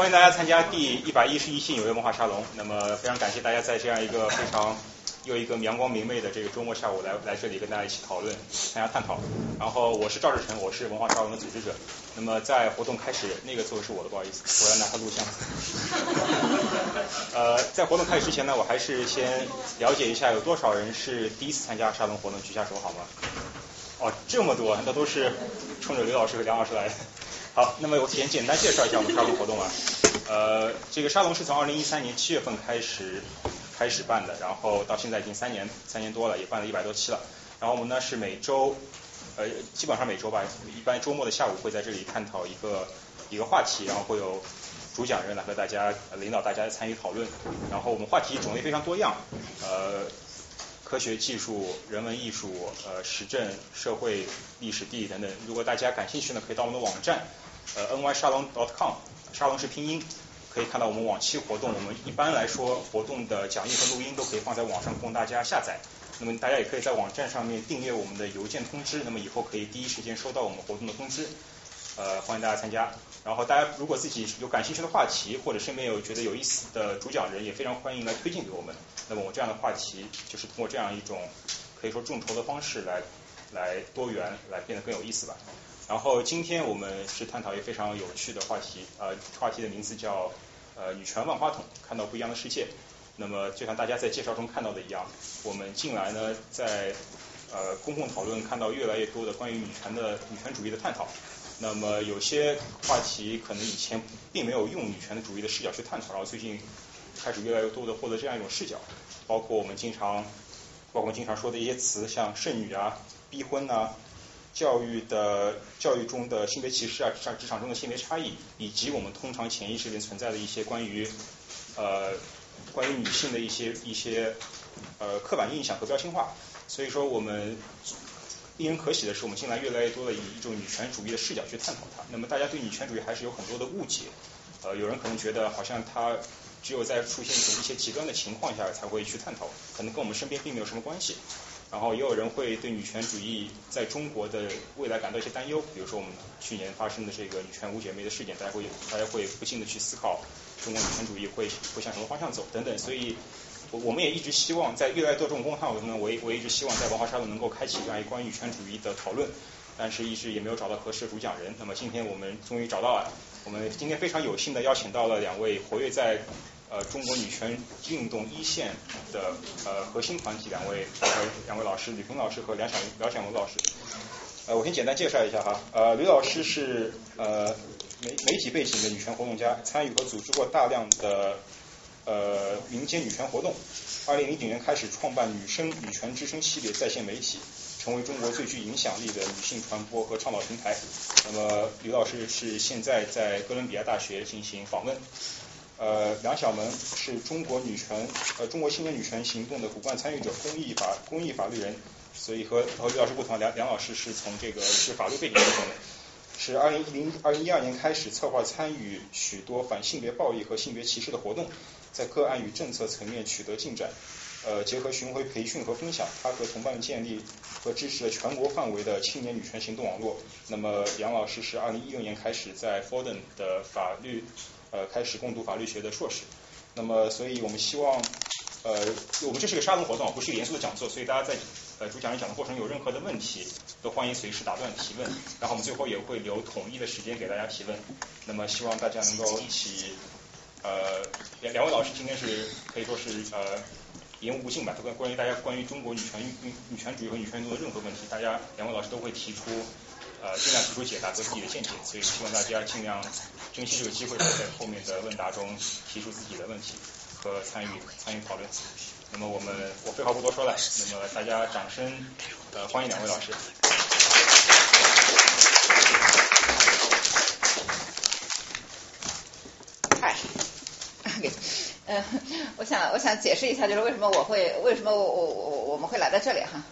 欢迎大家参加第一百一十一期纽约文化沙龙。那么非常感谢大家在这样一个非常又一个阳光明媚的这个周末下午来来这里跟大家一起讨论、参加探讨。然后我是赵志成，我是文化沙龙的组织者。那么在活动开始，那个座位是我的，不好意思，我要拿它录像。呃，在活动开始之前呢，我还是先了解一下有多少人是第一次参加沙龙活动，举下手好吗？哦，这么多，那都是冲着刘老师和梁老师来的。好，那么我先简单介绍一下我们沙龙活动啊。呃，这个沙龙是从二零一三年七月份开始开始办的，然后到现在已经三年三年多了，也办了一百多期了。然后我们呢是每周呃基本上每周吧，一般周末的下午会在这里探讨一个一个话题，然后会有主讲人来和大家领导大家参与讨论。然后我们话题种类非常多样，呃。科学技术、人文艺术、呃时政、社会、历史、地理等等。如果大家感兴趣呢，可以到我们的网站，呃 ny 沙龙 .dot.com，沙龙是拼音，可以看到我们往期活动。我们一般来说，活动的讲义和录音都可以放在网上供大家下载。那么大家也可以在网站上面订阅我们的邮件通知，那么以后可以第一时间收到我们活动的通知。呃，欢迎大家参加。然后大家如果自己有感兴趣的话题，或者身边有觉得有意思的主讲人，也非常欢迎来推荐给我们。那么我这样的话题，就是通过这样一种可以说众筹的方式来来多元，来变得更有意思吧。然后今天我们是探讨一个非常有趣的话题，呃，话题的名字叫呃女权万花筒，看到不一样的世界。那么就像大家在介绍中看到的一样，我们近来呢在呃公共讨论看到越来越多的关于女权的女权主义的探讨。那么有些话题可能以前并没有用女权的主义的视角去探讨，然后最近开始越来越多的获得这样一种视角，包括我们经常，包括经常说的一些词，像剩女啊、逼婚啊、教育的教育中的性别歧视啊、像职场中的性别差异，以及我们通常潜意识里存在的一些关于呃关于女性的一些一些呃刻板印象和标签化，所以说我们。令人可喜的是，我们近来越来越多的以一种女权主义的视角去探讨它。那么大家对女权主义还是有很多的误解，呃，有人可能觉得好像它只有在出现一种一些极端的情况下才会去探讨，可能跟我们身边并没有什么关系。然后也有人会对女权主义在中国的未来感到一些担忧，比如说我们去年发生的这个女权五姐妹的事件，大家会大家会不禁的去思考中国女权主义会会向什么方向走等等。所以。我我们也一直希望在越来越多这种公讨论中，我我一直希望在文化沙龙能够开启这样一关于女权主义的讨论，但是一直也没有找到合适的主讲人。那么今天我们终于找到了，我们今天非常有幸的邀请到了两位活跃在呃中国女权运动一线的呃核心团体两位呃两位老师吕鹏老师和梁小梁晓龙老师。呃，我先简单介绍一下哈，呃吕老师是呃媒媒体背景的女权活动家，参与和组织过大量的。呃，民间女权活动，二零零九年开始创办女生女权之声系列在线媒体，成为中国最具影响力的女性传播和倡导平台。那么，吕老师是现在在哥伦比亚大学进行访问。呃，梁晓萌是中国女权呃中国青年女权行动的骨干参与者，公益法公益法律人，所以和和吕老师不同，梁梁老师是从这个是法律背景出身的。是二零一零二零一二年开始策划参与许多反性别暴力和性别歧视的活动。在个案与政策层面取得进展，呃，结合巡回培训和分享，他和同伴建立和支持了全国范围的青年女权行动网络。那么杨老师是二零一六年开始在 Fordham 的法律，呃，开始攻读法律学的硕士。那么，所以我们希望，呃，我们这是个沙龙活动，不是个严肃的讲座，所以大家在呃主讲人讲的过程有任何的问题，都欢迎随时打断提问。然后我们最后也会留统一的时间给大家提问。那么希望大家能够一起。呃，两两位老师今天是可以说是呃言无不尽吧，关关于大家关于中国女权女女权主义和女权运动的任何问题，大家两位老师都会提出呃尽量提出解答和自己的见解，所以希望大家尽量珍惜这个机会，在后面的问答中提出自己的问题和参与参与讨论。那么我们我废话不多说了，那么大家掌声呃欢迎两位老师。嗯，我想我想解释一下，就是为什么我会为什么我我我我们会来到这里哈？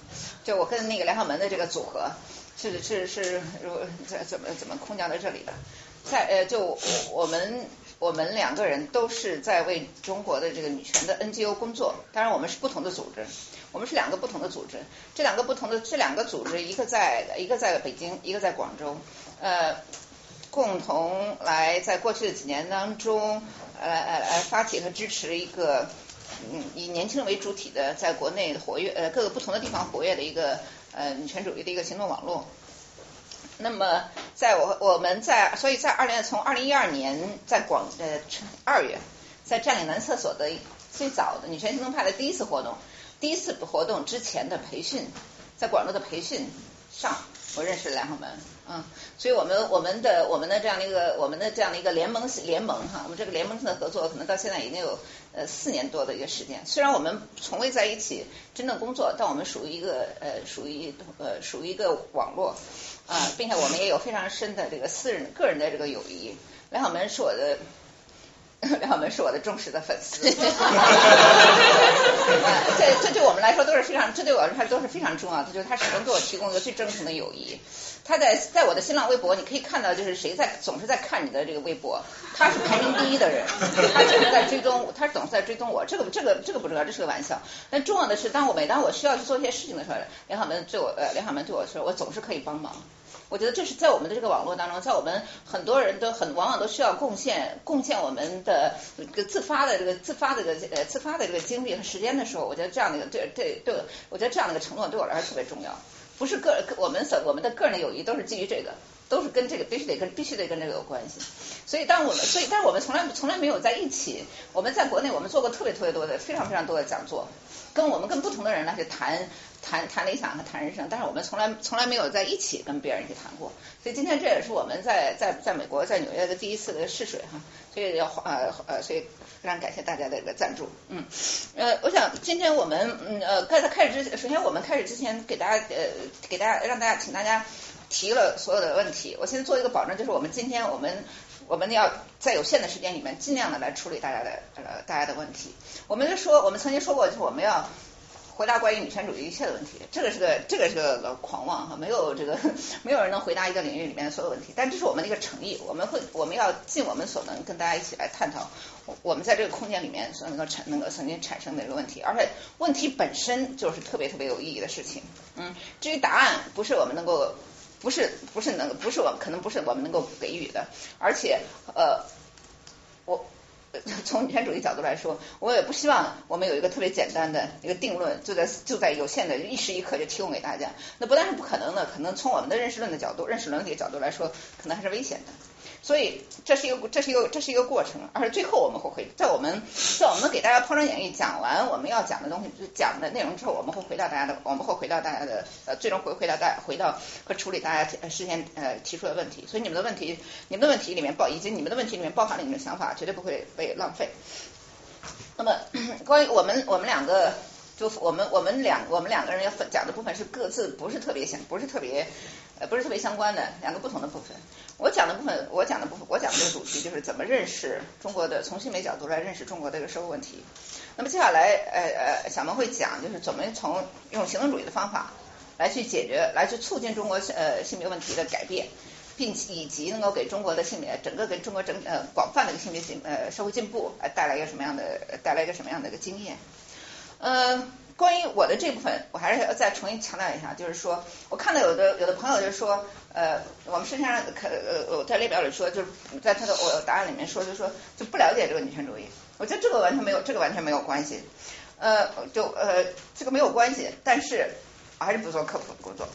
就我跟那个梁晓门的这个组合是是是如怎怎么怎么空降到这里的？在呃就我们我们两个人都是在为中国的这个女权的 NGO 工作，当然我们是不同的组织，我们是两个不同的组织，这两个不同的这两个组织一个在一个在北京，一个在广州，呃。共同来在过去的几年当中，呃呃来发起和支持一个嗯以年轻人为主体的，在国内活跃呃各个不同的地方活跃的一个呃女权主义的一个行动网络。那么，在我我们在所以在二零从二零一二年在广呃二月，在占领男厕所的最早的女权行动派的第一次活动，第一次活动之前的培训，在广州的培训上，我认识梁浩门，嗯，所以我们我们的我们的这样的一个我们的这样的一个联盟联盟哈，我们这个联盟性的合作可能到现在已经有呃四年多的一个时间，虽然我们从未在一起真正工作，但我们属于一个呃属于呃属于一个网络。啊，并且我们也有非常深的这个私人个人的这个友谊。梁晓门是我的，梁晓门是我的忠实的粉丝。来说都是非常，这对我来说都是非常重要的，就是他始终给我提供一个最真诚的友谊。他在在我的新浪微博，你可以看到，就是谁在总是在看你的这个微博，他是排名第一的人，他总是在追踪，他总是在追踪我。这个这个这个不重要，这是个玩笑。但重要的是，当我每当我需要去做一些事情的时候，梁晓门对我呃梁晓门对我说，我总是可以帮忙。我觉得这是在我们的这个网络当中，在我们很多人都很往往都需要贡献贡献我们的个自发的这个自发的这个呃自发的这个精力和时间的时候，我觉得这样的一个对对对，我觉得这样的一个承诺对我来说特别重要。不是个我们所我们的个人的友谊都是基于这个，都是跟这个必须得跟必须得跟这个有关系。所以当我们所以但是我们从来从来没有在一起。我们在国内我们做过特别特别多的非常非常多的讲座，跟我们跟不同的人来去谈。谈谈理想和谈人生，但是我们从来从来没有在一起跟别人去谈过，所以今天这也是我们在在在美国在纽约的第一次的试水哈，所以要呃呃，所以非常感谢大家的一个赞助，嗯。呃，我想今天我们嗯呃在开始之首先我们开始之前给大家呃给大家让大家请大家提了所有的问题，我先做一个保证，就是我们今天我们我们要在有限的时间里面尽量的来处理大家的呃大家的问题，我们就说我们曾经说过就是我们要。回答关于女权主义一切的问题，这个是个这个是个狂妄哈，没有这个 没有人能回答一个领域里面的所有问题，但这是我们的一个诚意，我们会我们要尽我们所能跟大家一起来探讨，我们在这个空间里面所能够产能够曾经产生的一个问题，而且问题本身就是特别特别有意义的事情，嗯，至于答案不是我们能够不是不是能不是我可能不是我们能够给予的，而且呃。从女权主义角度来说，我也不希望我们有一个特别简单的一个定论，就在就在有限的一时一刻就提供给大家，那不但是不可能的，可能从我们的认识论的角度、认识伦理的角度来说，可能还是危险的。所以这是一个这是一个这是一个过程，而且最后我们会回在我们在我们给大家抛砖引玉讲完我们要讲的东西讲的内容之后，我们会回到大家的我们会回到大家的呃最终回回到大回到和处理大家事先呃提出的问题。所以你们的问题你们的问题里面包以及你们的问题里面包含了你们的想法，绝对不会被浪费。那么关于我们我们两个就我们我们两我们两个人要分讲的部分是各自不是特别想不是特别呃不是特别相关的两个不同的部分。我讲的部分，我讲的部分，我讲的这个主题就是怎么认识中国的，从性别角度来认识中国的这个社会问题。那么接下来，呃呃，小萌会讲，就是怎么从用行动主义的方法来去解决，来去促进中国呃性别问题的改变，并以及能够给中国的性别整个给中国整呃广泛的一个性别进呃社会进步呃带来一个什么样的带来一个什么样的一个经验，嗯。关于我的这部分，我还是要再重新强调一下，就是说，我看到有的有的朋友就说，呃，我们身上可呃我在列表里说，就是在他的我答案里面说，就说就不了解这个女权主义。我觉得这个完全没有，这个完全没有关系，呃，就呃这个没有关系，但是我还是不做科普工作。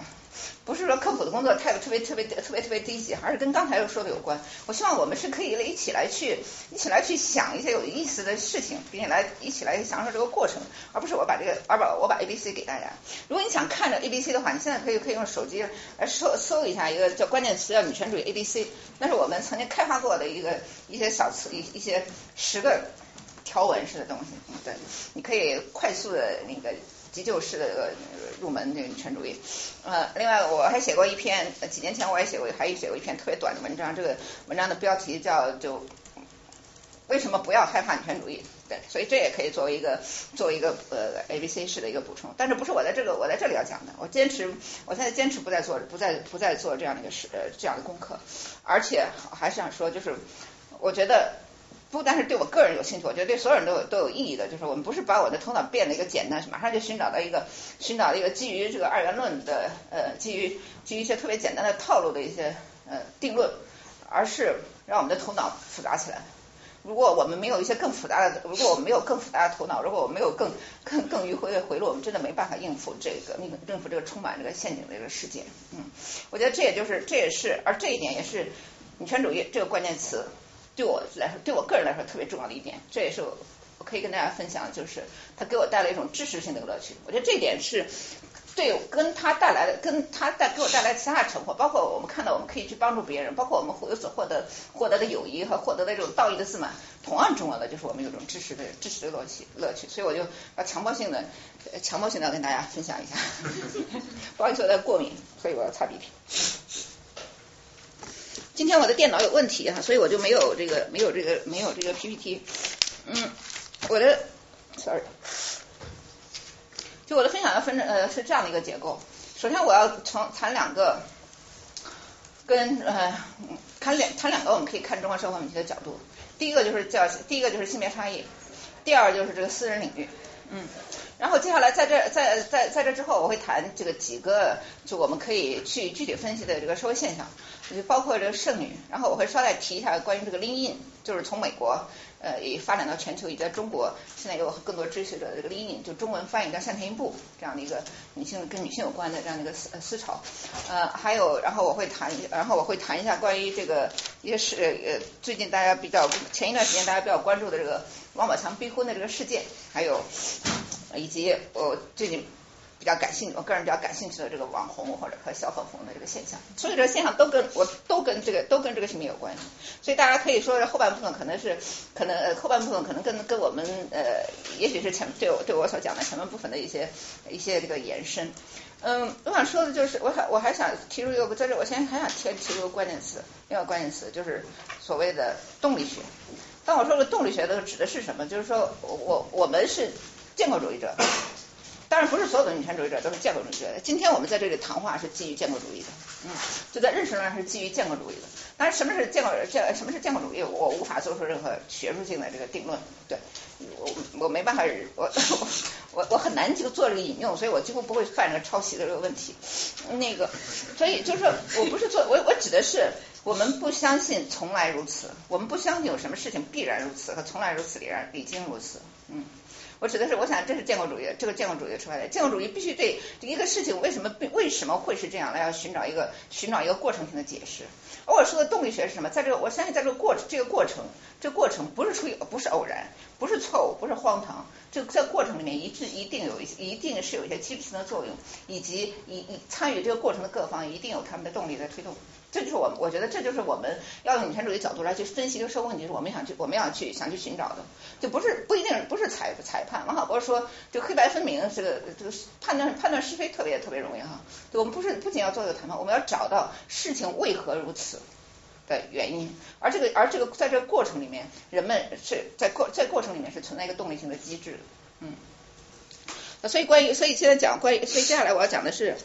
不是说科普的工作态度特别特别特别特别低级，还是跟刚才又说的有关。我希望我们是可以一起来去一起来去想一些有意思的事情，并且来一起来享受这个过程，而不是我把这个而把我把 A B C 给大家。如果你想看着 A B C 的话，你现在可以可以用手机来搜搜一下一个叫关键词叫女权主义 A B C，那是我们曾经开发过的一个一些小词一一些十个条文式的东西，对，你可以快速的那个。急救式的入门那个女权主义，呃，另外我还写过一篇，几年前我也写过，还写过一篇特别短的文章，这个文章的标题叫就为什么不要害怕女权主义？对，所以这也可以作为一个作为一个呃 A B C 式的一个补充，但是不是我在这个我在这里要讲的，我坚持我现在坚持不再做不再不再做这样的一个事呃这样的功课，而且还是想说就是我觉得。不单是对我个人有兴趣，我觉得对所有人都有都有意义的。就是我们不是把我的头脑变得一个简单，马上就寻找到一个寻找一个基于这个二元论的呃基于基于一些特别简单的套路的一些呃定论，而是让我们的头脑复杂起来。如果我们没有一些更复杂的，如果我们没有更复杂的头脑，如果我们没有更更更迂回的回路，我们真的没办法应付这个那个应付这个充满这个陷阱的这个世界。嗯，我觉得这也就是这也是，而这一点也是女权主义这个关键词对我来说，对我个人来说特别重要的一点。这也是我可以跟大家分享，就是它给我带来一种知识性的乐趣。我觉得这一点是。对，跟他带来的，跟他带给我带来其他的成果，包括我们看到我们可以去帮助别人，包括我们有所获得获得的友谊和获得的这种道义的自满，同样重要的就是我们有种知识的知识的乐趣乐趣，所以我就要强迫性的强迫性的跟大家分享一下。不好意思，我在过敏，所以我要擦鼻涕。今天我的电脑有问题哈，所以我就没有这个没有这个没有这个 PPT。嗯，我的，sorry。就我的分享要分成呃是这样的一个结构，首先我要从谈两个跟呃谈两谈两个我们可以看中国社会问题的角度，第一个就是叫第一个就是性别差异，第二就是这个私人领域，嗯，然后接下来在这在在在这之后我会谈这个几个就我们可以去具体分析的这个社会现象，就包括这个剩女，然后我会稍微提一下关于这个 lean in，就是从美国。呃，也发展到全球，也在中国，现在有更多追随者这个 lean，就中文翻译叫向前一步这样的一个女性跟女性有关的这样的一个思思潮。呃，还有，然后我会谈，然后我会谈一下关于这个一些是呃最近大家比较前一段时间大家比较关注的这个王宝强逼婚的这个事件，还有以及我最近。比较感兴趣，我个人比较感兴趣的这个网红或者和小粉红的这个现象，所以这现象都跟我都跟这个都跟这个性别有关系，所以大家可以说后半部分可能是可能呃后半部分可能跟跟我们呃也许是前对我对我所讲的前半部分的一些一些这个延伸。嗯，我想说的就是我还我还想提出一个在这我现在还想提提出一个关键词，另外关键词就是所谓的动力学。当我说个动力学的指的是什么？就是说我我我们是建构主义者。当然不是所有的女权主义者都是建构主义者。今天我们在这里谈话是基于建构主义的，嗯，就在认识上是基于建构主义的。当然，什么是建构建什么是建构主义，我无法做出任何学术性的这个定论。对，我我没办法，我我我很难就做这个引用，所以我几乎不会犯这个抄袭的这个问题。那个，所以就是我不是做我我指的是我们不相信从来如此，我们不相信有什么事情必然如此和从来如此理然已经如此，嗯。我指的是，我想这是建构主义，这个建构主义出来的。建构主义必须对一个事情为什么为什么会是这样，来要寻找一个寻找一个过程性的解释。而我说的动力学是什么？在这个我相信，在这个过这个过程，这个过程不是出于不是偶然，不是错误，不是荒唐。这在过程里面一致一定有一些一定是有一些基础性的作用，以及以以参与这个过程的各方一定有他们的动力在推动。这就是我，我觉得这就是我们要用女权主义角度来去分析这个社会问题，是我们想去，我们要去想去寻找的，就不是不一定不是裁裁判。王小波说，就黑白分明，这个这个判断判断是非特别特别容易哈。我们不是不仅要做这个谈判，我们要找到事情为何如此的原因，而这个而这个在这个过程里面，人们是在过在过程里面是存在一个动力性的机制，嗯。所以关于所以现在讲关于所以接下来我要讲的是。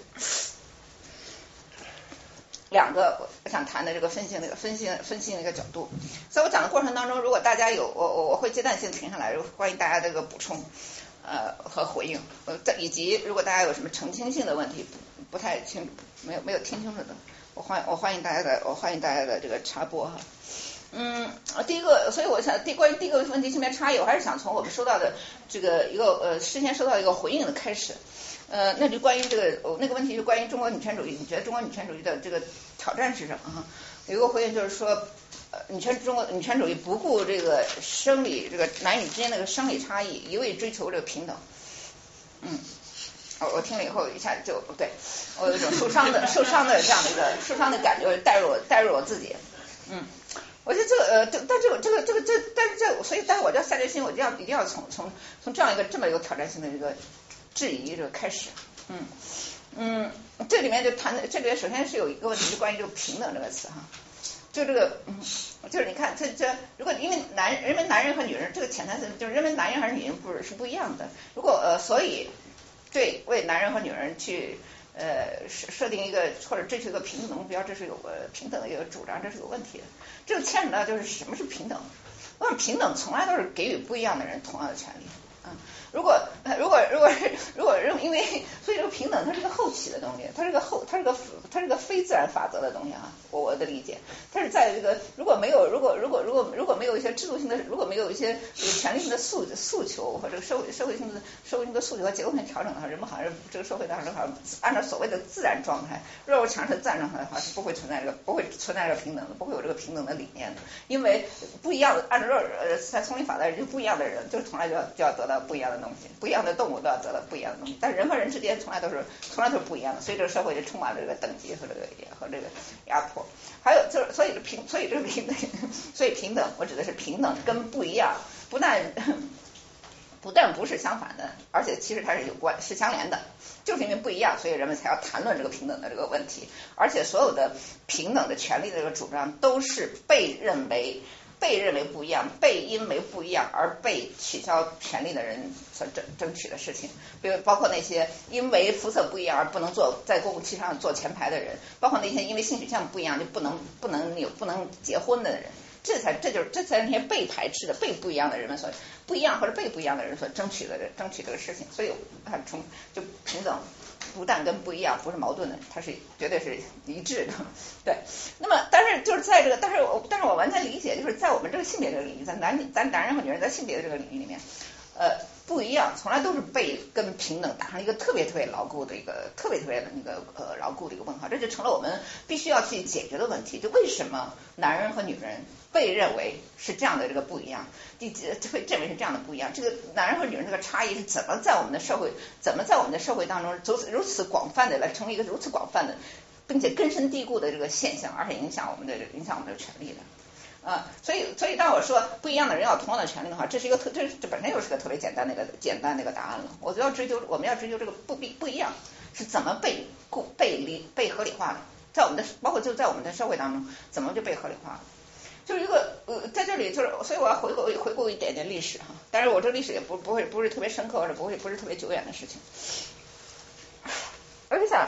两个我想谈的这个分析那个分析分析那个角度，在我讲的过程当中，如果大家有我我我会阶段性停下来，欢迎大家这个补充呃和回应，呃以及如果大家有什么澄清性的问题不不太清没有没有听清楚的，我欢我欢迎大家的我欢迎大家的这个插播哈。嗯，第一个，所以我想第关于第一个问题性别差异，我还是想从我们收到的这个一个呃事先收到一个回应的开始。呃，那就关于这个，那个问题是关于中国女权主义，你觉得中国女权主义的这个挑战是什么？哈，有一个回应就是说，呃女权中国女权主义不顾这个生理这个男女之间那个生理差异，一味追求这个平等。嗯，我我听了以后一下就对，我有一种受伤的受伤的这样的一个受伤的感觉，带入我带入我自己。嗯，我觉得这个呃，但这个这个这个这，但是这所以，但是我就要下决心，我就要一定要从从从这样一个这么有挑战性的一个。质疑这个开始，嗯。嗯，这里面就谈的这里面首先是有一个问题，就关于这个平等这个词哈，就这个，嗯，就是你看这这，如果因为男人们男人和女人这个潜台词就是认为男人还是女人不是是不一样的，如果呃所以对为男人和女人去呃设设定一个或者追求一个平等的目标，这是有个平等的一个主张，这是有问题的，这就牵扯到就是什么是平等，那么平等从来都是给予不一样的人同样的权利。如果如果如果如果认因为所以这个平等它是个后起的东西，它是个后它是个它是个非自然法则的东西啊，我我的理解，它是在这个如果没有如果如果如果如果没有一些制度性的如果没有一些有权利性的诉诉求和这个社会社会性的社会性的诉求和结构性调整的话，人们好像这个社会当中好像按照所谓的自然状态，若是强势自然状态的话是不会存在这个不会存在这个平等的，不会有这个平等的理念的，因为不一样的按照呃在丛林法则就不一样的人，就是从来就要就要得到不一样的东西，不一样的动物都要得到不一样的东西，但人和人之间从来都是从来都是不一样的，所以这个社会就充满了这个等级和这个和这个压迫。还有就是，所以平，所以这个平等，所以平等，我指的是平等跟不一样，不但不但不是相反的，而且其实它是有关是相连的，就是因为不一样，所以人们才要谈论这个平等的这个问题，而且所有的平等的权利的这个主张都是被认为。被认为不一样，被因为不一样而被取消权利的人所争争取的事情，比如包括那些因为肤色不一样而不能坐在公共汽车上坐前排的人，包括那些因为性取向不一样就不能不能有不能结婚的人，这才这就是这才是那些被排斥的被不一样的人们所不一样或者被不一样的人所争取的争取这个事情，所以啊从就平等。不但跟不一样不是矛盾的，它是绝对是一致的。对，那么但是就是在这个，但是我但是我完全理解，就是在我们这个性别这个领域，在男咱男人和女人在性别的这个领域里面，呃，不一样，从来都是被跟平等打上一个特别特别牢固的一个特别特别的那个呃牢固的一个问号，这就成了我们必须要去解决的问题。就为什么男人和女人？被认为是这样的这个不一样，第会认为是这样的不一样。这个男人和女人这个差异是怎么在我们的社会，怎么在我们的社会当中如此如此广泛的来成为一个如此广泛的，并且根深蒂固的这个现象，而且影响我们的影响我们的权利的。啊，所以所以当我说不一样的人要同样的权利的话，这是一个特这这本身就是个特别简单的一个简单的一个答案了。我就要追究我们要追究这个不不不一样是怎么被故被理被合理化的，在我们的包括就在我们的社会当中怎么就被合理化了。就是一个呃，在这里就是，所以我要回顾回顾一点点历史哈，但是我这历史也不不会不是特别深刻或者不会不是特别久远的事情。我就想，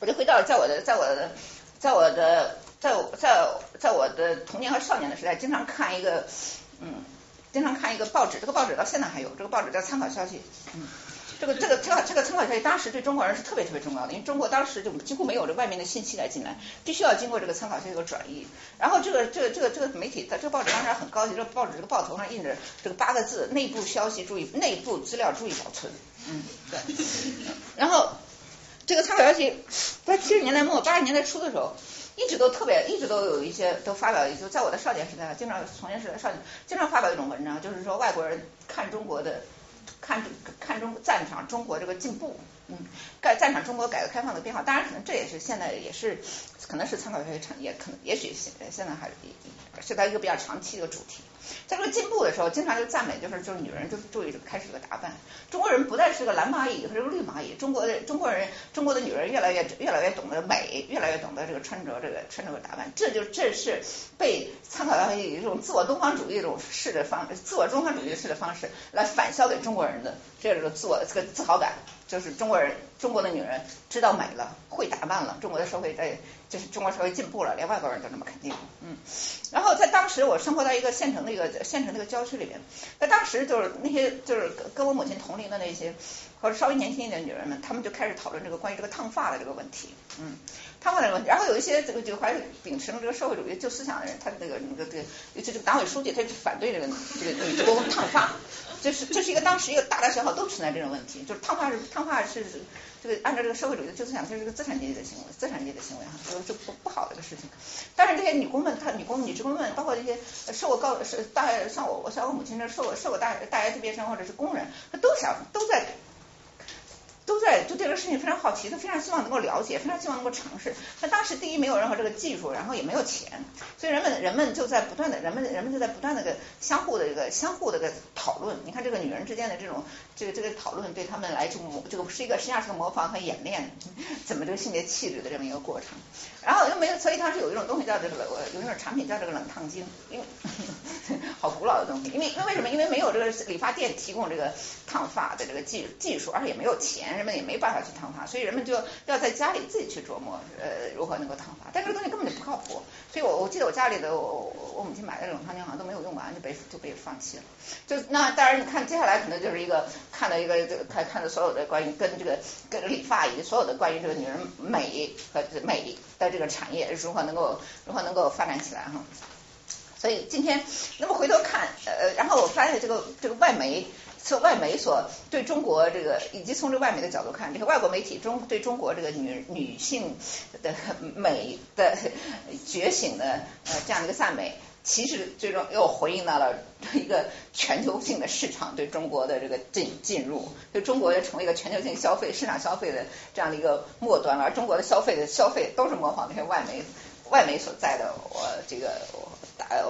我就回到在我的在我的在我的在在在我的童年和少年的时代，经常看一个嗯，经常看一个报纸，这个报纸到现在还有，这个报纸叫《参考消息》，嗯。这个这个这个这个参考消息，当时对中国人是特别特别重要的，因为中国当时就几乎没有这外面的信息来进来，必须要经过这个参考消息的转移。然后这个这个这个这个媒体，在这个报纸当时还很高级，这个报纸这个报头上印着这个八个字：内部消息注意，内部资料注意保存。嗯，对。然后这个参考消息在七十年代末八十年代初的时候，一直都特别，一直都有一些都发表，就在我的少年时代，经常童年时代少年经常发表一种文章，就是说外国人看中国的。看看中赞赏中国这个进步，嗯，赞赞赏中国改革开放的变化，当然可能这也是现在也是可能是参考消息产业，可能也许现现在还是它一个比较长期的主题。在这个进步的时候，经常就赞美，就是就是女人就注意这个开始这个打扮。中国人不再是个蓝蚂蚁，它是个绿蚂蚁。中国的中国人，中国的女人越来越越来越懂得美，越来越懂得这个穿着这个穿着和打扮。这就这是被参考到一种自我东方主义一种式的方，自我东方主义式的方式来反销给中国人的这种自我这个自豪感。就是中国人，中国的女人知道美了，会打扮了。中国的社会在，就是中国社会进步了，连外国人都这么肯定。嗯，然后在当时，我生活在一个县城的一个县城那个郊区里面，在当时就是那些就是跟我母亲同龄的那些或者稍微年轻一点的女人们，她们就开始讨论这个关于这个烫发的这个问题。嗯，烫发的问题。然后有一些这个就还是秉持这个社会主义旧思想的人，他那个那个这个尤其这个党委书记，他就反对这个这个女职工烫发。这是这是一个当时一个大大小小都存在这种问题，就是烫发是烫发是这个按照这个社会主义的旧思想，就是个资产阶级的行为，资产阶级的行为哈，就就不不好的一个事情。但是这些女工们，她女工女职工们，包括这些受过高是大像我我像我母亲这受过受过大大学毕业生或者是工人，她都想都在。都在就对这个事情非常好奇，他非常希望能够了解，非常希望能够尝试。那当时第一没有任何这个技术，然后也没有钱，所以人们人们就在不断的，人们人们就在不断的个相互的这个相互的个讨论。你看这个女人之间的这种这个这个讨论，对他们来说，这个是一个实际上是个模仿和演练怎么这个性别气质的这么一个过程。然后又没有，所以当时有一种东西叫这个有一种产品叫这个冷烫精，因为好古老的东西。因为因为为什么？因为没有这个理发店提供这个烫发的这个技技术，而且也没有钱，人们也没办法去烫发，所以人们就要在家里自己去琢磨呃如何能够烫发。但这个东西根本就不靠谱，所以我我记得我家里的我我母亲买的这种烫金好像都没有用完就被就被放弃了。就那当然你看接下来可能就是一个看到一个这个看看的所有的关于跟这个跟理发以及所有的关于这个女人美和美的这个产业如何能够如何能够发展起来哈。所以今天那么回头看呃，然后我发现这个这个外媒从外媒所对中国这个以及从这个外媒的角度看，这个外国媒体中对中国这个女女性的美的觉醒的呃这样的一个赞美。其实最终又回应到了一个全球性的市场对中国的这个进进入，就中国要成为一个全球性消费市场消费的这样的一个末端，而中国的消费的消费都是模仿那些外媒外媒所在的我这个。呃，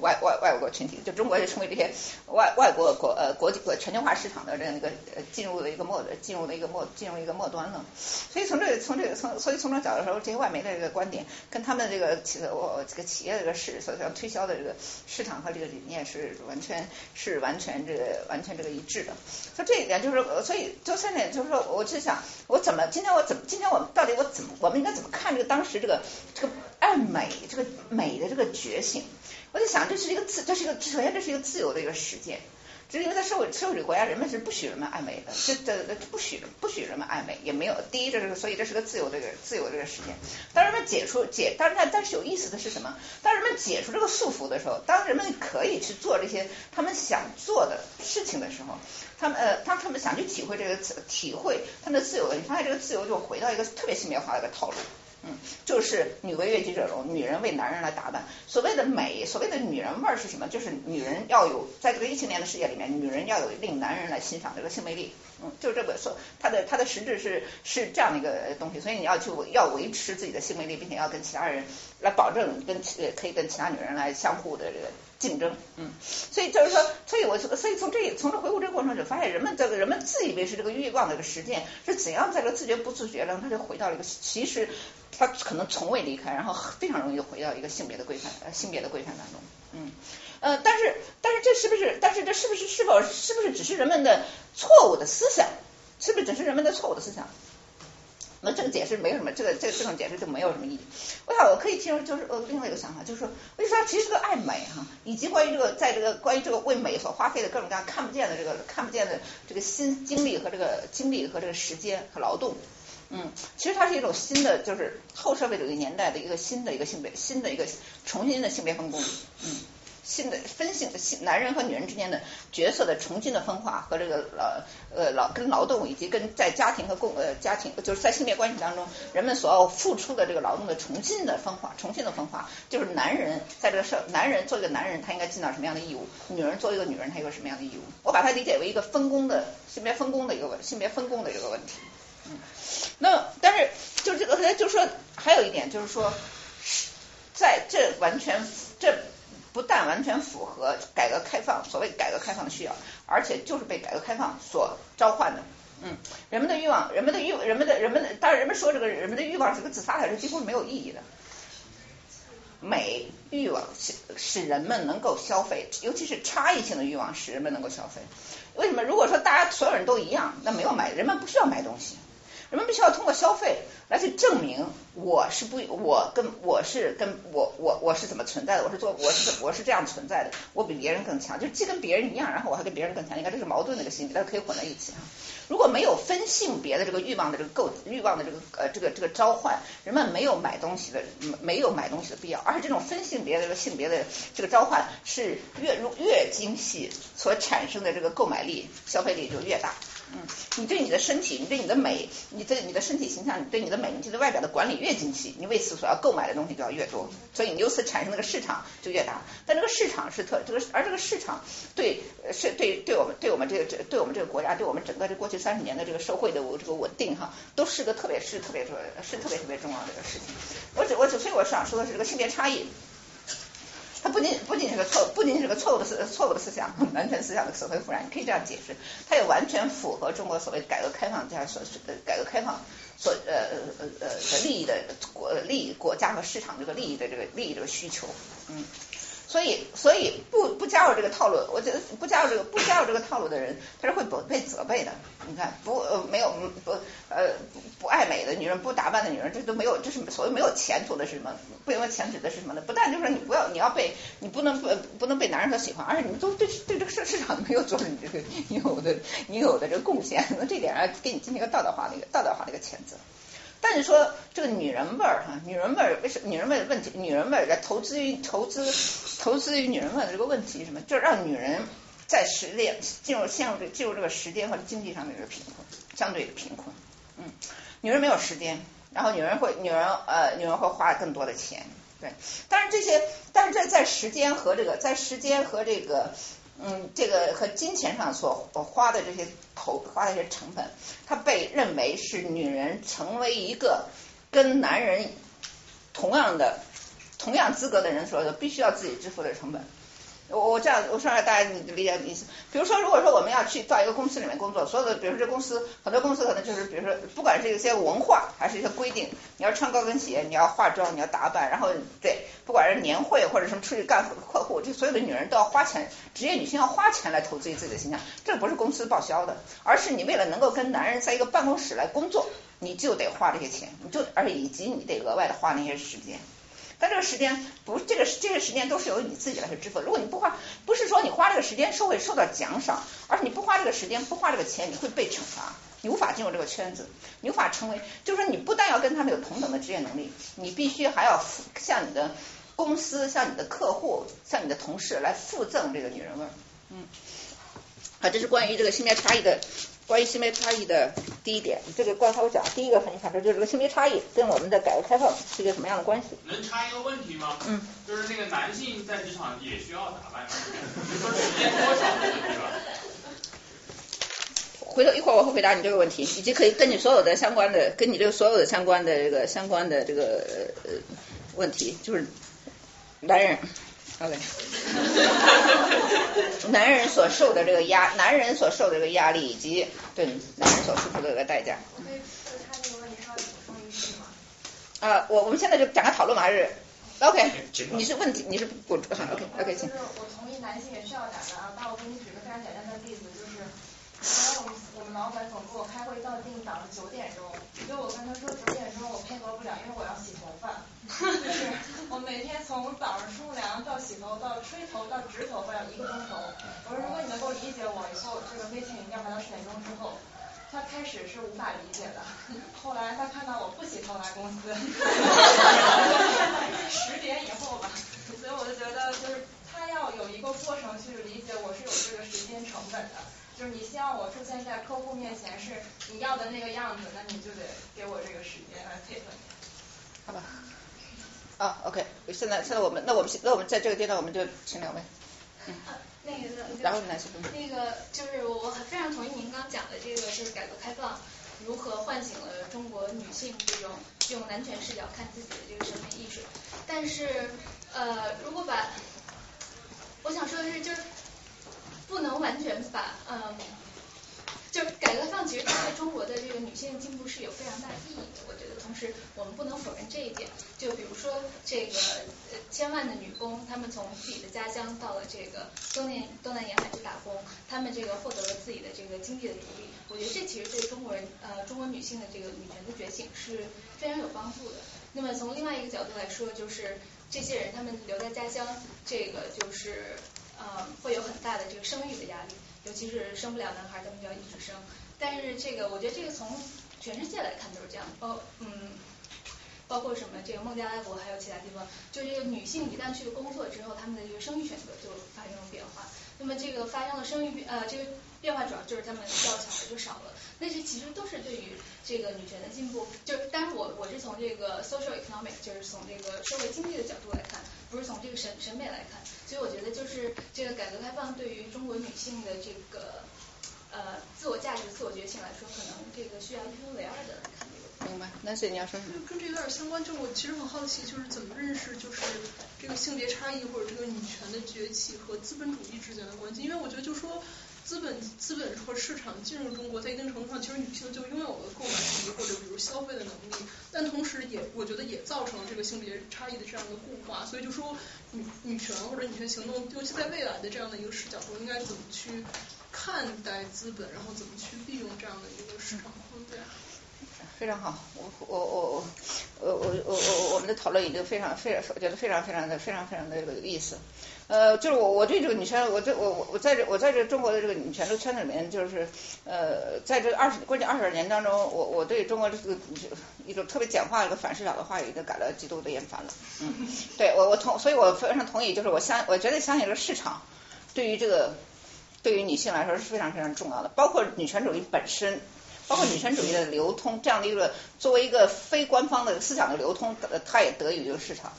外外外国群体，就中国就成为这些外外国国呃国际国全球化市场的这样一个呃进入的一个末进入的一个末进入一个末端了。所以从这个从这个从所以从这角度说，这些外媒的这个观点跟他们这个企我这个企业这个市所要推销的这个市场和这个理念是完全是完全这个完全这个一致的。所以这一点就是，所以就三点就是说，我就想我怎么今天我怎么今天我们到底我怎么我们应该怎么看这个当时这个这个爱美这个美的这个觉醒？我就想，这是一个自，这是一个首先这是一个自由的一个实践，只是因为在社会社会主义国家，人们是不许人们爱美的，这这不许不许人们爱美，也没有第一这是所以这是个自由的一个自由这个实践。当人们解除解，当然但是有意思的是什么？当人们解除这个束缚的时候，当人们可以去做这些他们想做的事情的时候，他们呃当他们想去体会这个体会他们的自由的，你发现这个自由就回到一个特别性别化的一个套路。嗯，就是女为悦己者容，女人为男人来打扮。所谓的美，所谓的女人味儿是什么？就是女人要有在这个异性恋的世界里面，女人要有令男人来欣赏这个性魅力。嗯，就这个说，它的它的实质是是这样的一个东西。所以你要去维要维持自己的性魅力，并且要跟其他人来保证跟可以跟其他女人来相互的这个竞争。嗯，所以就是说，所以我所以从这从这回顾这个过程就，发现人们这个人们自以为是这个欲望的一个实践是怎样在这个自觉不自觉中，他就回到了一个其实。他可能从未离开，然后非常容易回到一个性别的规范，呃，性别的规范当中，嗯，呃，但是，但是这是不是？但是这是不是？是否是不是只是人们的错误的思想？是不是只是人们的错误的思想？那这个解释没有什么，这个这个这种解释就没有什么意义。我想我可以提出就是呃另外一个想法，就是说，我就说其实这个爱美哈，以及关于这个在这个关于这个为美所花费的各种各样看不见的这个看不见的这个心精力和这个精力和这个时间和劳动。嗯，其实它是一种新的，就是后社会主义年代的一个新的一个性别，新的一个重新的性别分工，嗯，新的分性的，性男人和女人之间的角色的重新的分化和这个劳呃劳跟劳动以及跟在家庭和共呃家庭就是在性别关系当中人们所要付出的这个劳动的重新的分化，重新的分化，就是男人在这个社，男人做一个男人他应该尽到什么样的义务，女人做一个女人她有什么样的义务，我把它理解为一个分工的性别分工的一个问性别分工的一个问题。嗯，那但是就这个，就是说还有一点就是说，在这完全这不但完全符合改革开放所谓改革开放的需要，而且就是被改革开放所召唤的。嗯，人们的欲望，人们的欲，人们的人们的，当然人们说这个人们的欲望这个自发的是几乎是没有意义的。美欲望使使人们能够消费，尤其是差异性的欲望使人们能够消费。为什么？如果说大家所有人都一样，那没有买，人们不需要买东西。人们必须要通过消费来去证明我是不，我跟我是跟我我我是怎么存在的，我是做我是我是这样存在的，我比别人更强，就既跟别人一样，然后我还跟别人更强，你看这是矛盾的一个心理，但是可以混在一起哈。如果没有分性别的这个欲望的这个构欲望的这个呃这个这个召唤，人们没有买东西的没有买东西的必要，而且这种分性别的这个性别的这个召唤是越越精细，所产生的这个购买力消费力就越大。嗯，你对你的身体，你对你的美，你对你的身体形象，你对你的美，你对外表的管理越精细，你为此所要购买的东西就要越多，所以你由此产生那个市场就越大。但这个市场是特这个，而这个市场对是对对我们对我们这个这对我们这个国家，对我们整个这过去三十年的这个社会的这个稳定哈，都是个特别是特别重是特别特别重要的一个事情。我只我只所以我想说的是这个性别差异。它不仅不仅是个错，不仅是个错误的思错误的思想，完全思想的死灰复燃，你可以这样解释，它也完全符合中国所谓改革开放这样所的改革开放所呃呃呃的利益的国利益国家和市场这个利益的这个利益这个需求，嗯。所以所以不不加入这个套路，我觉得不加入这个不加入这个套路的人，他是会被被责备的。你看不呃没有不呃不不爱美的女人，不打扮的女人，这都没有，这是所谓没有前途的是什么？不没有前指的是什么呢？不但就是你不要你要被你不能不不能被男人所喜欢，而且你都对对这个市市场没有做出你这个应有的应有的这个贡献，那这点啊给你进行一个道德化的一个道德化的一个谴责。但是说这个女人味儿哈，女人味儿为什么女人味的问题？女人味儿在投资于投资投资于女人味的这个问题是什么？就是让女人在时间进入陷入这进入这个时间和经济上面的贫困，相对的贫困。嗯，女人没有时间，然后女人会女人呃女人会花更多的钱，对。但是这些但是这在时间和这个在时间和这个。嗯，这个和金钱上所花的这些投花的一些成本，它被认为是女人成为一个跟男人同样的同样资格的人所必须要自己支付的成本。我我这样我说大家理解意思。比如说，如果说我们要去到一个公司里面工作，所有的比如说这公司很多公司可能就是比如说不管是一些文化还是一些规定，你要穿高跟鞋，你要化妆，你要打扮，然后对，不管是年会或者什么出去干客户，这所有的女人都要花钱，职业女性要花钱来投资于自己的形象，这不是公司报销的，而是你为了能够跟男人在一个办公室来工作，你就得花这些钱，你就而且以及你得额外的花那些时间。但这个时间不，这个这些时间都是由你自己来去支付。如果你不花，不是说你花这个时间受会受到奖赏，而是你不花这个时间，不花这个钱，你会被惩罚，你无法进入这个圈子，你无法成为，就是说你不但要跟他们有同等的职业能力，你必须还要向你的公司、向你的客户、向你的同事来附赠这个女人味儿。嗯，好，这是关于这个性别差异的。关于性别差异的第一点，这个刚才我讲第一个很反说，就是这个性别差异跟我们的改革开放是一个什么样的关系？能插一个问题吗？嗯。就是那个男性在职场也需要打扮，你说时间多少对吧？回头一会儿我会回答你这个问题，以及可以跟你所有的相关的，跟你这个所有的相关的这个相关的这个呃问题，就是男人。OK，男人所受的这个压，男人所受的这个压力，以及对男人所付出的这个代价。可以就他这个问题稍微补充一句吗？啊，我我们现在就展开讨论嘛，还是 OK？你是问题，你是补充 OK OK，请。就是我同意男性也需要打的啊，那我给你举个非常简单的例子，就是以前我们我们老板总给我开会到定档九点钟，就我跟他说九点钟我配合不了，因为我要洗头发。就是我每天从早上冲凉到洗头到吹头到直头发要一个钟头。我说如果你能够理解我以后这个每天一定要排到十点钟之后。他开始是无法理解的，后来他看到我不洗头来公司，十点以后吧，所以我就觉得就是他要有一个过程去理解我是有这个时间成本的。就是你希望我出现在客户面前是你要的那个样子，那你就得给我这个时间来配合你。好吧。啊，OK，现在现在我们那我们那我们在这个阶段我们就请两位，嗯，那个，然后男士，那个就是我非常同意您刚讲的这个，就是改革开放如何唤醒了中国女性这种用男权视角看自己的这个审美意识，但是呃，如果把我想说的是，就是不能完全把嗯。就改革开放其实它对中国的这个女性进步是有非常大意义的，我觉得。同时，我们不能否认这一点。就比如说这个千万的女工，她们从自己的家乡到了这个东南东南沿海去打工，她们这个获得了自己的这个经济的独立。我觉得这其实对中国人呃中国女性的这个女权的觉醒是非常有帮助的。那么从另外一个角度来说，就是这些人他们留在家乡，这个就是呃会有很大的这个生育的压力。尤其是生不了男孩，他们就要一直生。但是这个，我觉得这个从全世界来看都是这样，包嗯，包括什么这个孟加拉国还有其他地方，就这个女性一旦去了工作之后，她们的这个生育选择就发生了变化。那么这个发生了生育呃这个变化，主要就是她们要小孩就少了。那些其实都是对于这个女权的进步，就是当然我我是从这个 social economic，就是从这个社会经济的角度来看，不是从这个审审美来看。所以我觉得就是这个改革开放对于中国女性的这个呃自我价值、自我觉醒来说，可能这个需要一分为二的来看这个。明白，那是你要说什么？跟这有点相关，就我其实很好奇，就是怎么认识就是这个性别差异或者这个女权的崛起和资本主义之间的关系？因为我觉得就说资本资本和市场进入中国，在一定程度上，其实女性就拥有了购买力或者比如消费的能力，但同时也我觉得也造成了这个性别差异的这样的固化，所以就说女女权或者女权行动，尤其在未来的这样的一个视角中，应该怎么去看待资本，然后怎么去利用这样的一个市场框架。非常好，我我我我我我我我我们的讨论已经非常非常，我觉得非常非常的非常非常的有意思。呃，就是我我对这个女权，我这我我我在这我在这中国的这个女权这个圈子里面，就是呃，在这二十过去二十年当中，我我对中国这个一种特别简化一个反视角的话语，已经感到极度的厌烦了。嗯，对我我同，所以我非常同意，就是我相我绝对相信这个市场对于这个对于女性来说是非常非常重要的，包括女权主义本身。包括女权主义的流通，这样的一个作为一个非官方的思想的流通，它也得益于这个市场。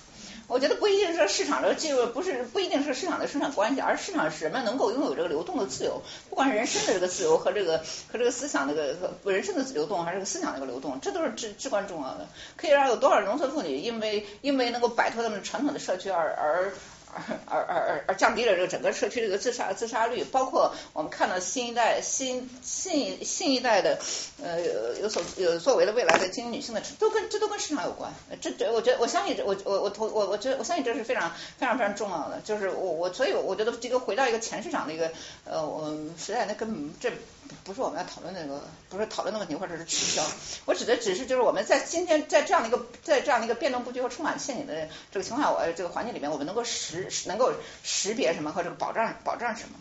我觉得不一定是市场的进入，不是不一定是市场的生产关系，而市场是人们能够拥有这个流动的自由，不管是人身的这个自由和这个和这个思想那个人生的流动，还是个思想的一个流动，这都是至至关重要的。可以让有多少农村妇女因为因为能够摆脱他们传统的社区而而。而而而而降低了这个整个社区这个自杀自杀率，包括我们看到新一代新新新一代的呃有所有作为的未来的精英女性的，都跟这都跟市场有关。这这我觉得我相信这我我我投我我觉得我相信这是非常非常非常重要的。就是我我所以我觉得这个回到一个前市场的一个呃我实在那根本这。不是我们要讨论那个，不是讨论的问题，或者是取消。我指的只是就是我们在今天在这样的一个在这样的一个变动布局和充满陷阱的这个情况下，我这个环境里面，我们能够识能够识别什么和这个保障保障什么。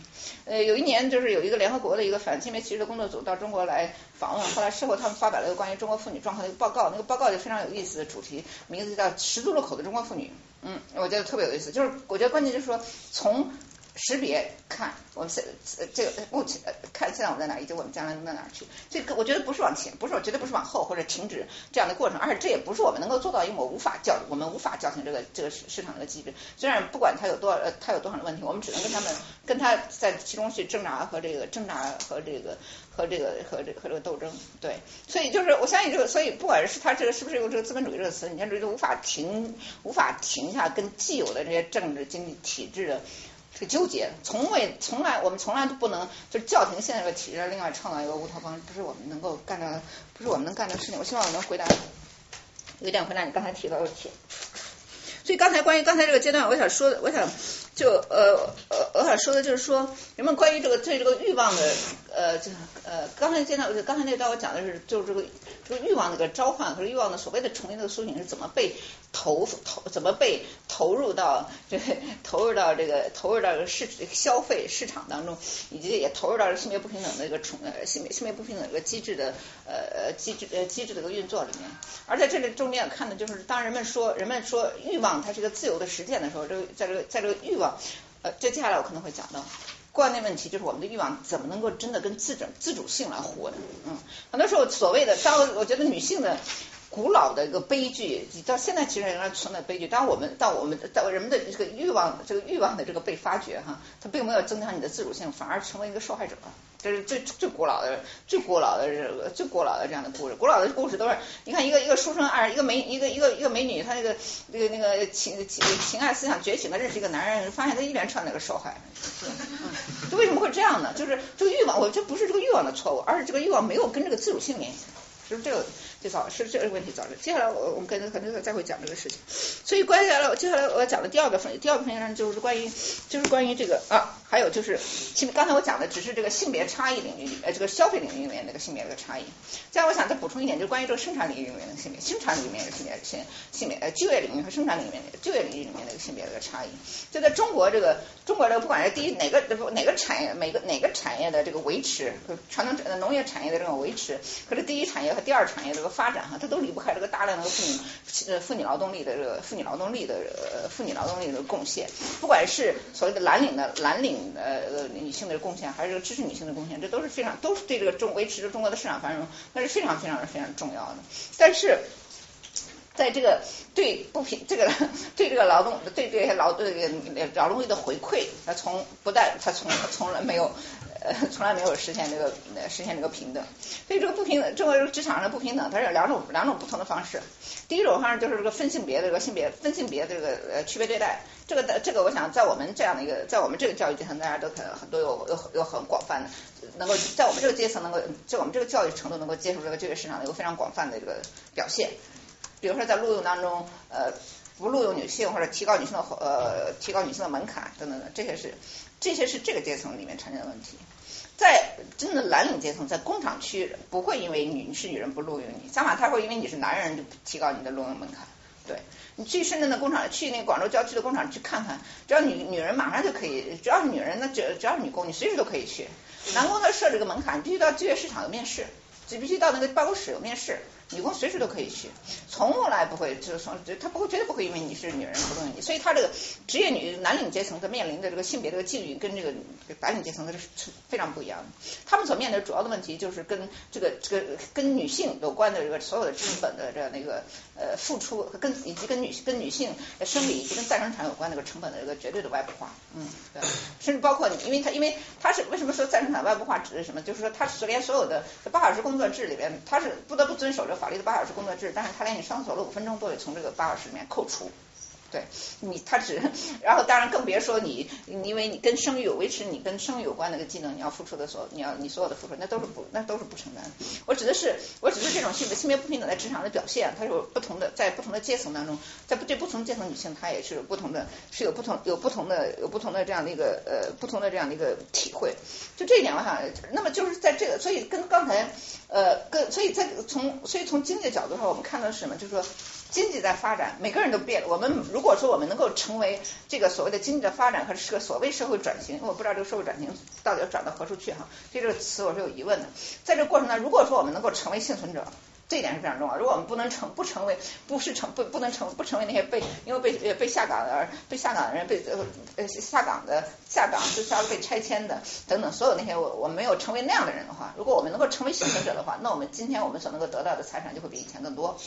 呃，有一年就是有一个联合国的一个反性别歧视的工作组到中国来访问，后来事后他们发表了一个关于中国妇女状况的一个报告，那个报告就非常有意思的主题，名字叫“十字路口的中国妇女”。嗯，我觉得特别有意思，就是我觉得关键就是说从。识别看，我们现这个目前看现在我们在哪，以及我们将来能到哪去？这个我觉得不是往前，不是绝对不是往后或者停止这样的过程，而且这也不是我们能够做到，因为我无法叫我们无法叫醒这个这个市市场的机制。虽然不管它有多呃它有多少的问题，我们只能跟他们跟他在其中去挣扎和这个挣扎和这个和这个和这和这个斗争。对，所以就是我相信这个，所以不管是他这个是不是用这个资本主义这个词，你看这就无法停无法停下跟既有的这些政治经济体制的。是纠结，从未从来我们从来都不能就叫停现在这个体制，另外创造一个乌托邦，不是我们能够干的，不是我们能干的事情。我希望我能回答，有点回答你刚才提到的问题。所以刚才关于刚才这个阶段，我想说的，我想就呃呃，我想说的就是说，人们关于这个对这个欲望的呃这呃刚才见到，刚才那段我讲的是就是这个这个欲望那个召唤和欲望的所谓的重新的苏醒是怎么被。投投怎么被投入到这投入到这个投入到这个市消费市场当中，以及也投入到性别不平等的一个重呃性别性别不平等一个机制的呃机制呃机制的一个运作里面。而在这里重点看的就是，当人们说人们说欲望它是一个自由的实践的时候，这个在这个在这个欲望呃，这接下来我可能会讲到关内问题，就是我们的欲望怎么能够真的跟自整自主性来活呢？嗯，很多时候所谓的当我觉得女性的。古老的一个悲剧，你到现在其实仍然存在悲剧。当我们到我们到人们的这个欲望，这个欲望的这个被发掘哈，它并没有增强你的自主性，反而成为一个受害者。这是最最古老的、最古老的这个最古老的这样的故事。古老的故事都是，你看一个一个书生二，一个美一个一个一个美女，她那个那个那个情情情爱思想觉醒，她认识一个男人，发现他一连串那个受害。嗯，这为什么会这样呢？就是这个欲望，我这不是这个欲望的错误，而是这个欲望没有跟这个自主性联系，是不是这个？就早是这个问题造成。接下来我我们跟可能再会讲这个事情。所以关于来接下来我要讲的第二个分第二个分析就是关于就是关于这个啊，还有就是其实刚才我讲的只是这个性别差异领域里呃这个消费领域里面那个性别的差异。再我想再补充一点，就是关于这个生产领域里面的性别，生产领域里面的性别性性别呃就业领域和生产领域里面就业领域里面的性别的差异。就在中国这个中国这个不管是第一哪个哪个产业每个哪个产业的这个维持和传统农业产业的这种维持，和这第一产业和第二产业这个。发展哈，它都离不开这个大量的妇女呃妇女劳动力的这个妇女劳动力的呃妇女劳动力的贡献，不管是所谓的蓝领的蓝领呃女性的贡献，还是这个知识女性的贡献，这都是非常都是对这个中维持着中国的市场繁荣，那是非常非常非常重要的。但是在这个对不平这个 对这个劳动对这些劳这个劳动力的回馈，他从不但他从从来没有。呃从来没有实现这个实现这个平等。所以这个不平等，这个职场上的不平等，它是有两种两种不同的方式。第一种方式就是这个分性别的这个性别分性别的这个呃区别对待。这个的这个，我想在我们这样的一个，在我们这个教育阶层，大家都可很都有有有很广泛的，能够在我们这个阶层能够，在我们这个教育程度能够接触这个就业市场的一个非常广泛的这个表现。比如说在录用当中，呃，不录用女性或者提高女性的呃提高女性的门槛等等等，这些是这些是这个阶层里面产生的问题。在真的蓝领阶层，在工厂区不会因为你是女人不录用你，相反他会因为你是男人就提高你的录用门槛。对你去深圳的工厂，去那个广州郊区的工厂去看看，只要女女人马上就可以，只要是女人，那只只要是女工，你随时都可以去。男工他设置个门槛，你必须到就业市场有面试，只必须到那个办公室有面试。女工随时都可以去，从来不会就是说，他不会绝对不会因为你是女人不录用你，所以他这个职业女蓝领阶层的面临的这个性别这个境遇跟这个白领阶层的是非常不一样的。他们所面对主要的问题就是跟这个这个跟女性有关的这个所有的成本的这样的一个呃付出，跟以及跟女跟女性生理以及跟再生产有关这个成本的这个绝对的外部化，嗯，对，甚至包括你，因为他因为他是为什么说再生产外部化指的是什么？就是说他是连所有的八小时工作制里边，他是不得不遵守这。法律的八小时工作制，但是他连你上厕所了五分钟都得从这个八小时里面扣除。对你，他只，然后当然更别说你，因为你跟生育有维持你跟生育有关的个技能，你要付出的所，你要你所有的付出，那都是不，那都是不承担。我指的是，我指的是这种性别性别不平等在职场的表现，它有不同的，在不同的阶层当中，在不这不同阶层女性，她也是有不同的，是有不同有不同的有不同的这样的一个呃不同的这样的一个体会。就这一点，我想，那么就是在这个，所以跟刚才呃跟，所以在从所以从经济的角度上，我们看到是什么？就是说。经济在发展，每个人都变了。我们如果说我们能够成为这个所谓的经济的发展和是个所谓社会转型，我不知道这个社会转型到底要转到何处去哈。对这个词我是有疑问的。在这过程当中，如果说我们能够成为幸存者，这一点是非常重要。如果我们不能成不成为不是成不不能成不成为那些被因为被被下岗的被下岗的人被呃下岗的下岗就需要被拆迁的等等所有那些我我没有成为那样的人的话，如果我们能够成为幸存者的话，那我们今天我们所能够得到的财产就会比以前更多。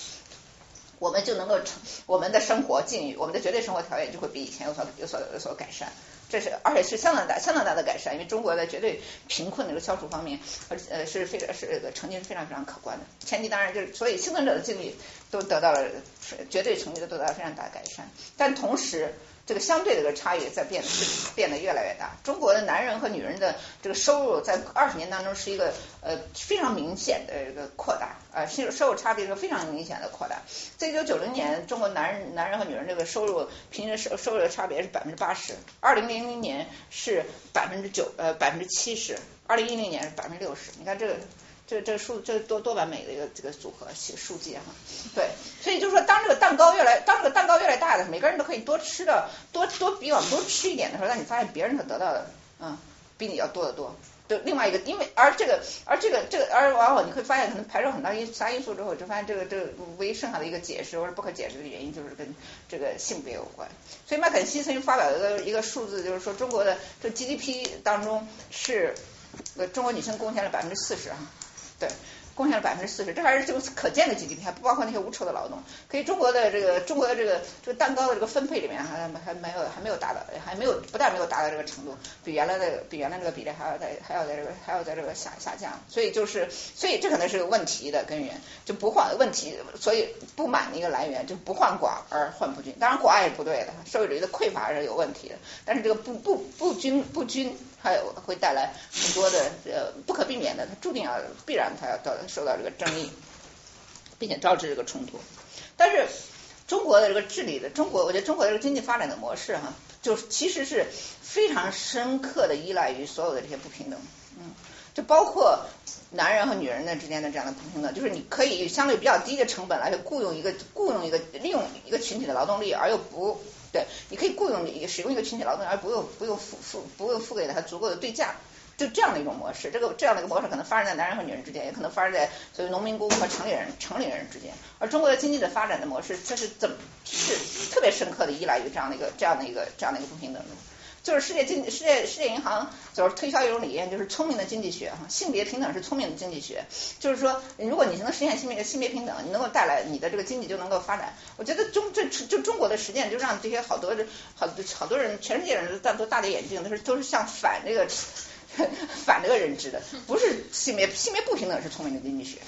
我们就能够成我们的生活境遇，我们的绝对生活条件就会比以前有所有所有所改善，这是而且是相当大相当大的改善，因为中国的绝对贫困这个消除方面，而呃是非常是这个成绩是非常非常可观的。前提当然就是所以幸存者的境遇都得到了绝对成绩都得到了非常大的改善，但同时。这个相对的这个差异在变是变得越来越大。中国的男人和女人的这个收入在二十年当中是一个呃非常明显的一个扩大啊，收入收入差别是非常明显的扩大。在一九九零年，中国男人男人和女人这个收入平均收收入的差别是百分之八十，二零零零年是百分之九呃百分之七十，二零一零年是百分之六十。你看这个。这这数这多多完美的一个这个组合写数据哈，对，所以就是说当这个蛋糕越来当这个蛋糕越来越大的时候，每个人都可以多吃的多多比往多吃一点的时候，那你发现别人所得到的嗯比你要多得多。对，另外一个因为而这个而这个这个而往往你会发现可能排除很大因啥因素之后，就发现这个这个唯一剩下的一个解释或者不可解释的原因就是跟这个性别有关。所以麦肯锡曾经发表一个一个数字，就是说中国的这 GDP 当中是呃中国女性贡献了百分之四十哈。对，贡献了百分之四十，这还是就是可见的 GDP，还不包括那些无酬的劳动。可以，中国的这个中国的这个这个蛋糕的这个分配里面还还没有还没有达到，还没有不但没有达到这个程度，比原来的比原来这个比例还要在还要在这个还要在这个下下降。所以就是，所以这可能是个问题的根源，就不换问题，所以不满的一个来源就不患寡而患不均。当然寡也是不对的，社会主义的匮乏是有问题的，但是这个不不不均不均。它会带来很多的呃不可避免的，它注定要必然它要到受到这个争议，并且招致这个冲突。但是中国的这个治理的中国，我觉得中国的这个经济发展的模式哈，就是其实是非常深刻的依赖于所有的这些不平等，嗯，就包括男人和女人的之间的这样的不平等，就是你可以相对比较低的成本来雇佣一个雇佣一个利用一个群体的劳动力，而又不。对，你可以雇佣你使用一个群体劳动，而不用不用付付不用付给他足够的对价，就这样的一种模式。这个这样的一个模式可能发生在男人和女人之间，也可能发生在所谓农民工和城里人城里人之间。而中国的经济的发展的模式，这是怎么是特别深刻的依赖于这样的一个这样的一个这样的一个不平等的。就是世界经世界世界银行就是推销一种理念，就是聪明的经济学哈，性别平等是聪明的经济学。就是说，如果你能实现性别性别平等，你能够带来你的这个经济就能够发展。我觉得中这就中国的实践就让这些好多好好多人全世界人都戴都大跌眼镜，都是都是像反这个 反这个认知的，不是性别性别不平等是聪明的经济学。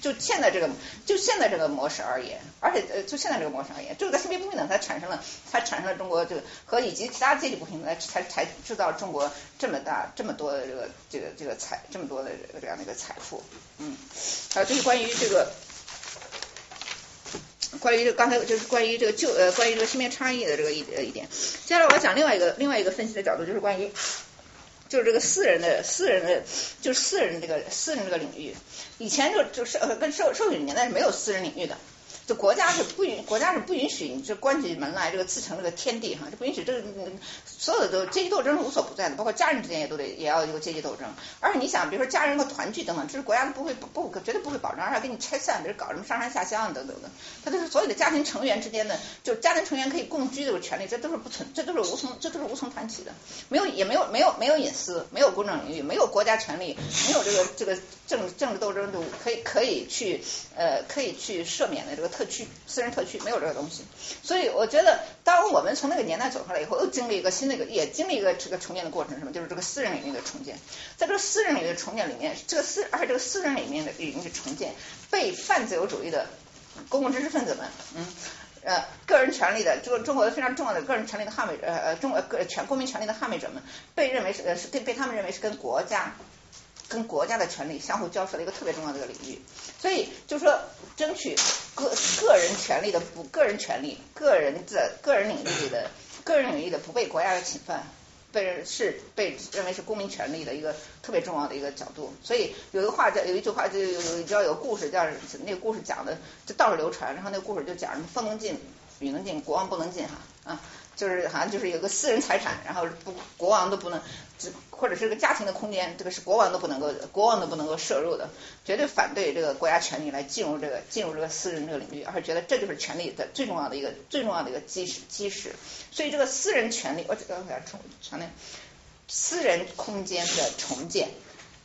就现在这个就现在这个模式而言，而且呃就现在这个模式而言，这个性别不平等才产生了才产生了中国这个和以及其他阶级不平等，才才制造中国这么大这么多的这个这个这个财这么多的这样的一个财富，嗯，啊这是关于这个。关于这刚才就是关于这个就呃关于这个性别差异的这个一呃一点，接下来我要讲另外一个另外一个分析的角度，就是关于就是这个私人的私人的就是私人这个私人这个领域，以前就就是呃跟社社会主义年代是没有私人领域的。就国家是不允，国家是不允许你这关起门来这个自成这个天地哈，就不允许这个所有的都阶级斗争是无所不在的，包括家人之间也都得也要有阶级斗争。而且你想，比如说家人和团聚等等，这是国家都不会不不绝对不会保障，而且给你拆散，比如搞什么上山下乡等等的，它都是所有的家庭成员之间的，就家庭成员可以共居这个权利，这都是不存，这都是无从，这都是无从谈起的，没有也没有没有没有隐私，没有公正领域，没有国家权利，没有这个这个政政治斗争就可以可以去呃可以去赦免的这个。特区、私人特区没有这个东西，所以我觉得，当我们从那个年代走出来以后，又经历一个新的一个，也经历一个这个重建的过程，什么？就是这个私人领域的重建。在这个私人领域的重建里面，这个私，而且这个私人里面的领域的重建，被泛自由主义的公共知识分子们，嗯，呃，个人权利的，这个中国的非常重要的个人权利的捍卫，呃呃，中国个全公民权利的捍卫者们，被认为是呃是被被他们认为是跟国家。跟国家的权利相互交涉的一个特别重要的一个领域，所以就说，争取个个人权利的不个人权利、个人的个人领域里的个人领域的不被国家的侵犯，被人是被认为是公民权利的一个特别重要的一个角度。所以有一个话叫有一句话就有你知道有个故事叫那个故事讲的就到处流传，然后那个故事就讲什么风能进雨能进国王不能进哈啊。就是好像就是有个私人财产，然后不国王都不能，或者是个家庭的空间，这个是国王都不能够，国王都不能够摄入的，绝对反对这个国家权力来进入这个进入这个私人这个领域，而且觉得这就是权力的最重要的一个最重要的一个基石基石。所以这个私人权利，我这个我要重强调，私人空间的重建。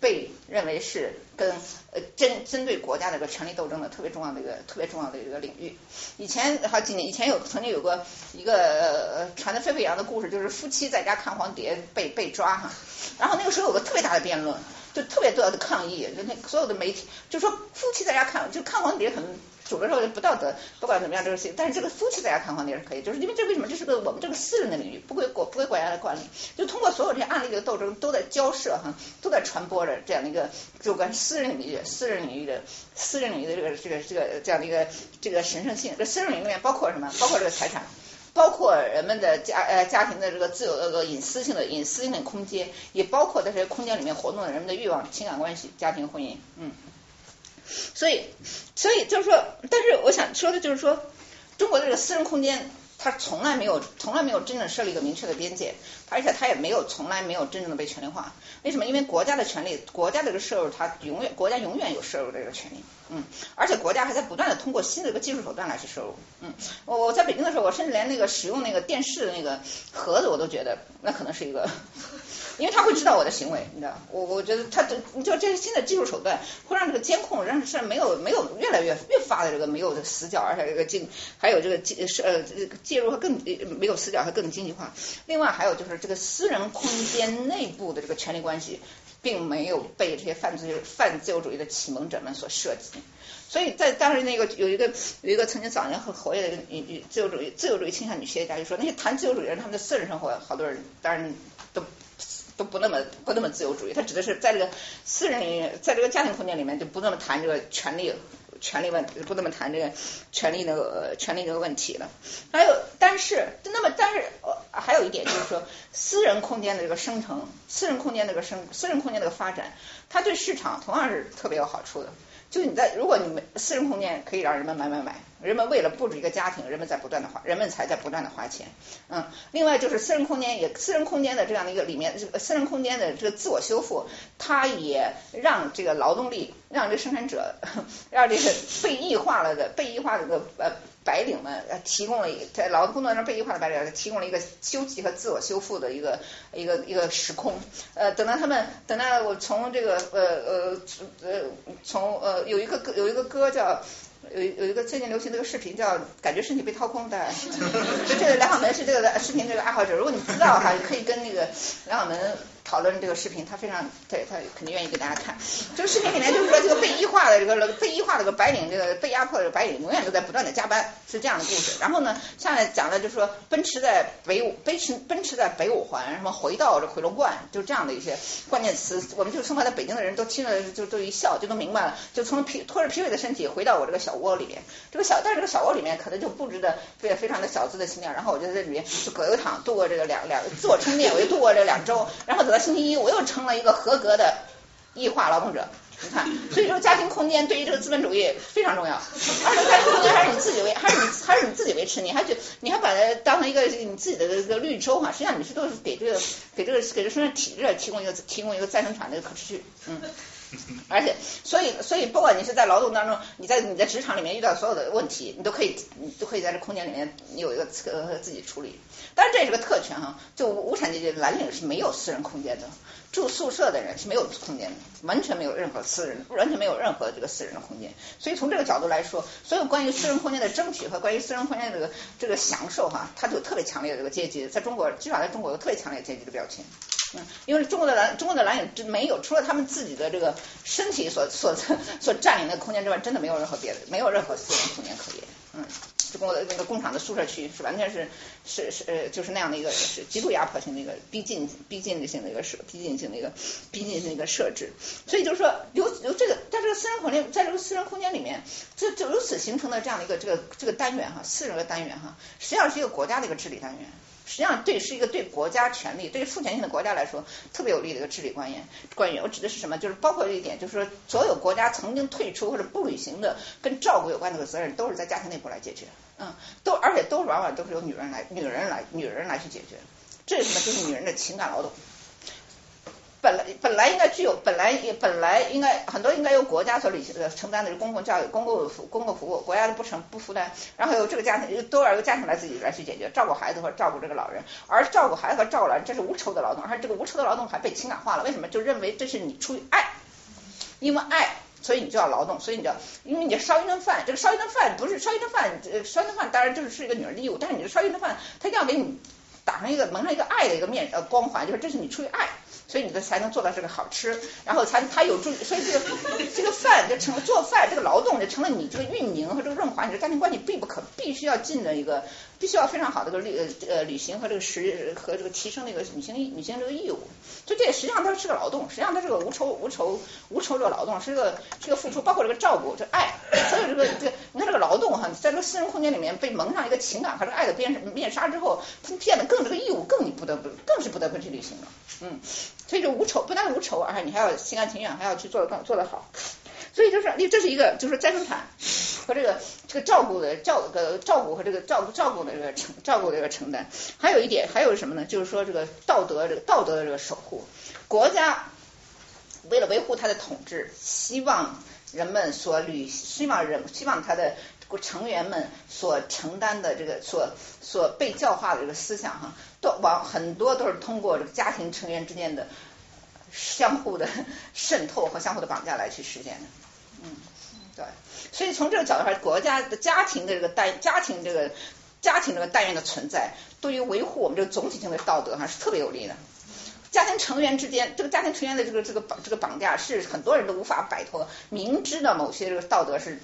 被认为是跟呃针针对国家的一个权力斗争的特别重要的一个特别重要的一个领域。以前好几年以前有曾经有过一个传的沸沸扬的故事，就是夫妻在家看黄碟被被抓哈，然后那个时候有个特别大的辩论，就特别多的抗议，那所有的媒体就说夫妻在家看就看黄碟可主流社会不道德，不管怎么样这个事情，但是这个夫妻在家看黄碟是可以，就是因为这为什么这是个我们这个私人的领域，不归国不归国家的管理，就通过所有这些案例的斗争都在交涉哈，都在传播着这样的一个有关私人领域、私人领域的私人领域的这个这个这个这样的一个这个神圣性。这私人领域里面包括什么？包括这个财产，包括人们的家呃家庭的这个自由的隐私性的隐私性的空间，也包括在这些空间里面活动的人们的欲望、情感关系、家庭婚姻，嗯。所以，所以就是说，但是我想说的就是说，中国的这个私人空间，它从来没有，从来没有真正设立一个明确的边界，而且它也没有，从来没有真正的被权利化。为什么？因为国家的权利，国家这个摄入，它永远，国家永远有摄入这个权利，嗯，而且国家还在不断的通过新的一个技术手段来去摄入，嗯，我我在北京的时候，我甚至连那个使用那个电视的那个盒子，我都觉得那可能是一个。因为他会知道我的行为，你知道，我我觉得他这，你就这些新的技术手段会让这个监控让是没有没有越来越越发的这个没有的死角，而且这个进还有这个介是呃介入和更没有死角，和更经济化。另外还有就是这个私人空间内部的这个权力关系，并没有被这些犯罪犯自由主义的启蒙者们所涉及。所以在当时那个有一个有一个曾经早年很活跃的女女自由主义自由主义倾向女企业家就说，那些谈自由主义人他们的私人生活，好多人当然都。都不那么不那么自由主义，他指的是在这个私人，在这个家庭空间里面就不那么谈这个权利权利问题，不那么谈这个权利那个权利这个问题了。还有，但是那么但是呃还有一点就是说，私人空间的这个生成，私人空间这个生，私人空间这个发展，它对市场同样是特别有好处的。就你在，如果你们私人空间可以让人们买买买，人们为了布置一个家庭，人们在不断的花，人们才在不断的花钱，嗯，另外就是私人空间也，私人空间的这样的一个里面，私人空间的这个自我修复，它也让这个劳动力，让这个生产者，让这个被异化了的被异化的呃。白领们提供了一在劳动工作上被异化的白领提供了一个休息和自我修复的一个一个一个时空。呃，等到他们等到我从这个呃呃呃从呃有一个歌有一个歌叫有有一个最近流行的一个视频叫感觉身体被掏空的，就 这个梁晓门是这个视频这个爱好者，如果你不知道哈，可以跟那个梁晓门。讨论这个视频，他非常对他肯定愿意给大家看。这个视频里面就是说，这个被异化的这个被异化的这个白领，这个被压迫的白领，永远都在不断的加班，是这样的故事。然后呢，下面讲的就是说，奔驰在北五，奔驰奔驰在北五环，什么回到这回龙观，就这样的一些关键词，我们就生活在北京的人都听了就都一笑，就都明白了，就从疲拖着疲惫的身体回到我这个小窝里面，这个小但是这个小窝里面可能就布置的非非常的小资的情调，然后我就在里面就葛优躺度过这个两两自我充电，我就度过这两周，然后等到星期一我又成了一个合格的异化劳动者。你看，所以说家庭空间对于这个资本主义非常重要，而且家庭空间还是你自己维，还是你还是你自己维持，你还觉你还把它当成一个你自己的这个绿洲哈，实际上你是都是给这个给这个给这生产体制提供一个提供一个再生产的可持续，嗯。而且，所以，所以，不管你是在劳动当中，你在你在职场里面遇到所有的问题，你都可以，你都可以在这空间里面有一个呃自己处理。当然，这也是个特权哈，就无产阶级蓝领是没有私人空间的，住宿舍的人是没有空间的，完全没有任何私人，完全没有任何这个私人的空间。所以从这个角度来说，所有关于私人空间的争取和关于私人空间的这个这个享受哈，它就特别强烈的这个阶级，在中国至少在中国有特别强烈阶级的标签。嗯，因为中国的蓝中国的蓝领没有，除了他们自己的这个身体所所所占领的空间之外，真的没有任何别的，没有任何私人空间可言。嗯，中国的那个工厂的宿舍区是完全是是是呃就是那样的一个是极度压迫性的一个逼近逼近性的一个设逼近性的一个逼近性的一个设置。所以就是说由由这个在这个私人空间在这个私人空间里面，就就由此形成的这样的一个这个这个单元哈，私人的单元哈，实际上是一个国家的一个治理单元。实际上，对是一个对国家权力、对父权性的国家来说特别有利的一个治理官员。官员，我指的是什么？就是包括一点，就是说，所有国家曾经退出或者不履行的跟照顾有关的责任，都是在家庭内部来解决。嗯，都而且都往往都是由女人来、女人来、女人来去解决。这是什么？就是女人的情感劳动。本来本来应该具有，本来也本来应该很多应该由国家所履行的承担的是公共教育、公共服公共服务，国家的不承不负担，然后由这个家庭都要由家庭来自己来去解决，照顾孩子或照顾这个老人，而照顾孩子和照顾老人这是无酬的劳动，而这个无酬的劳动还被情感化了，为什么？就认为这是你出于爱，因为爱，所以你就要劳动，所以你就要，因为你烧一顿饭，这个烧一顿饭不是烧一顿饭，烧一顿饭当然就是是一个女人的义务，但是你烧一顿饭，他一定要给你打上一个蒙上一个爱的一个面呃光环，就是这是你出于爱。所以你的才能做到这个好吃，然后才它有助，所以这个 这个饭就成了做饭这个劳动就成了你这个运营和这个润滑你的家庭关系必不可必须要尽的一个必须要非常好的个履呃履行和这个实和这个提升那个女性女性这个义务，就这实际上它是个劳动，实际上它是个无酬无酬无酬这个劳动是个是个付出，包括这个照顾这爱，所有这个这个你看这个劳动哈，在这个私人空间里面被蒙上一个情感和这个爱的边面纱之后，它变得更这个义务更你不得不更是不得不去履行了，嗯。所以就无酬，不但无酬，而且你还要心甘情愿，还要去做的更做得好。所以就是这是一个就是再生产和这个这个照顾的照的照顾和这个照顾照顾的这个承照顾的这个承担。还有一点还有什么呢？就是说这个道德这个道德的这个守护，国家为了维护它的统治，希望人们所履希望人希望他的。成员们所承担的这个所所被教化的这个思想哈，都往很多都是通过这个家庭成员之间的相互的 渗透和相互的绑架来去实现的。嗯，对。所以从这个角度上，国家的家庭的这个单家庭这个家庭这个单元的存在，对于维护我们这个总体性的道德哈是特别有利的。家庭成员之间，这个家庭成员的这个这个绑这个绑架是很多人都无法摆脱，明知道某些这个道德是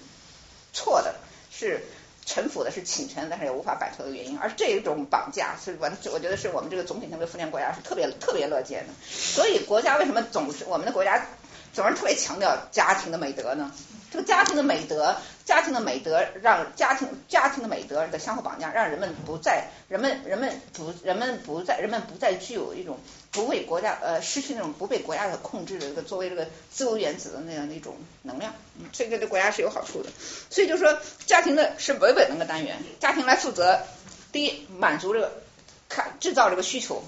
错的。是臣服的，是请臣，但是也无法摆脱的原因。而这种绑架是完，我觉得是我们这个总体性的富强国家是特别特别乐见的。所以国家为什么总是我们的国家总是特别强调家庭的美德呢？这个家庭的美德，家庭的美德让家庭家庭的美德的相互绑架，让人们不再人们人们不人们不再人们不再具有一种不为国家呃失去那种不被国家所控制的这个作为这个自由原子的那样的一种能量，这个对国家是有好处的。所以就说家庭的是维稳那个单元，家庭来负责第一满足这个看制造这个需求。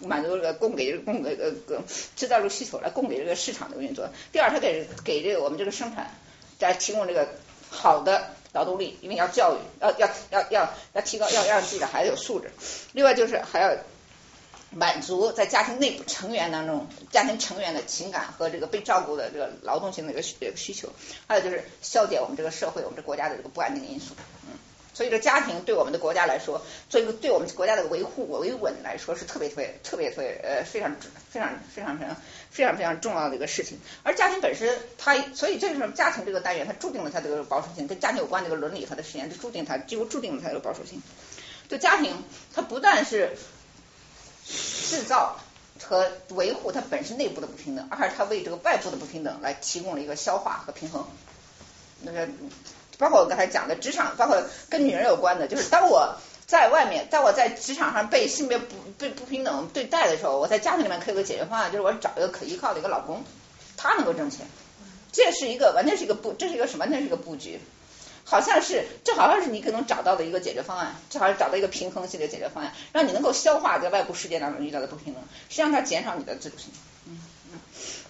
满足这个供给供给呃制造这个需求来供给这个市场的运作。第二，他给给这个我们这个生产在提供这个好的劳动力，因为要教育，要要要要要提高，要让自己的孩子有素质。另外就是还要满足在家庭内部成员当中家庭成员的情感和这个被照顾的这个劳动性的一个需需求。还有就是消解我们这个社会我们这国家的这个不安定因素。嗯，所以这家庭对我们的国家来说，做一个对我们国家的维护维稳来说是特别特别特别特别呃非常非常非常非常非常非常重要的一个事情。而家庭本身，它所以这就是家庭这个单元，它注定了它这个保守性，跟家庭有关这个伦理和的实验，就注定它几乎注定了它这个保守性。就家庭，它不但是制造和维护它本身内部的不平等，而是它为这个外部的不平等来提供了一个消化和平衡。那个包括我刚才讲的职场，包括跟女人有关的，就是当我在外面，在我在职场上被性别不被不平等对待的时候，我在家庭里面可以有个解决方案，就是我找一个可依靠的一个老公，他能够挣钱。这是一个完全是一个布，这是一个什么？完全是一个布局。好像是，这好像是你可能找到的一个解决方案，这好像找到一个平衡性的解决方案，让你能够消化在外部世界当中遇到的不平等，实际上它减少你的自主性。嗯嗯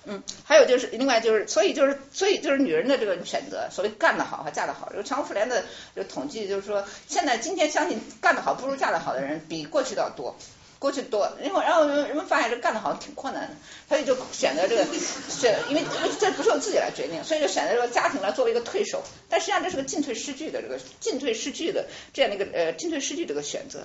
嗯，还有就是另外就是，所以就是所以就是女人的这个选择，所谓干得好和嫁得好，这个全国妇联的这个统计就是说，现在今天相信干得好不如嫁得好的人比过去的要多。过去多，因为然后人们发现这干的好像挺困难的，所以就选择这个，选因为这不是我自己来决定，所以就选择这个家庭来作为一个退守，但实际上这是个进退失据的这个进退失据的这样的一个呃进退失据这个选择。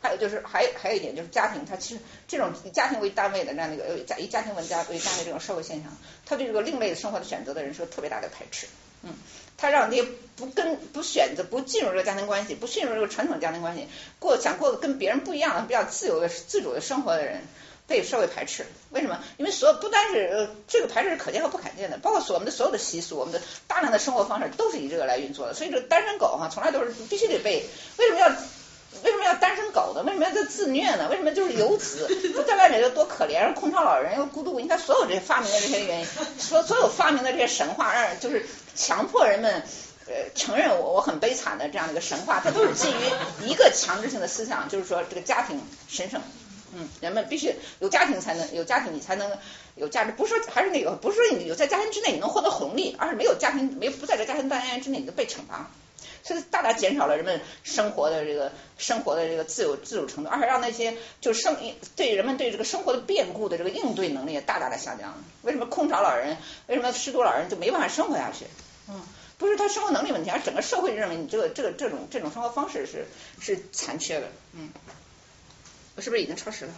还有就是还还有一点就是家庭，它其实这种以家庭为单位的这样的一个以家庭为家为单位这种社会现象，它对这个另类的生活的选择的人是有特别大的排斥，嗯。他让那些不跟不选择不进入这个家庭关系，不进入这个传统家庭关系，过想过跟别人不一样的比较自由的自主的生活的人，被社会排斥。为什么？因为所有不单是这个排斥是可见和不可见的，包括所我们的所有的习俗，我们的大量的生活方式都是以这个来运作的。所以这个单身狗哈，从来都是必须得被。为什么要为什么要单身狗呢？为什么要自虐呢？为什么就是游子 在外面又多可怜？空巢老人又孤独。你看所有这些发明的这些原因，所所有发明的这些神话，让人就是。强迫人们呃承认我我很悲惨的这样的一个神话，它都是基于一个强制性的思想，就是说这个家庭神圣，嗯，人们必须有家庭才能有家庭，你才能有价值。不是说还是那个，不是说你有在家庭之内你能获得红利，而是没有家庭没不在这家庭单元之内你就被惩罚，所以大大减少了人们生活的这个生活的这个自由自主程度，而且让那些就生对人们对这个生活的变故的这个应对能力也大大的下降。为什么空巢老人，为什么失独老人就没办法生活下去？嗯，不是他生活能力问题，而整个社会认为你这个这个这种这种生活方式是是残缺的。嗯，我是不是已经超时了？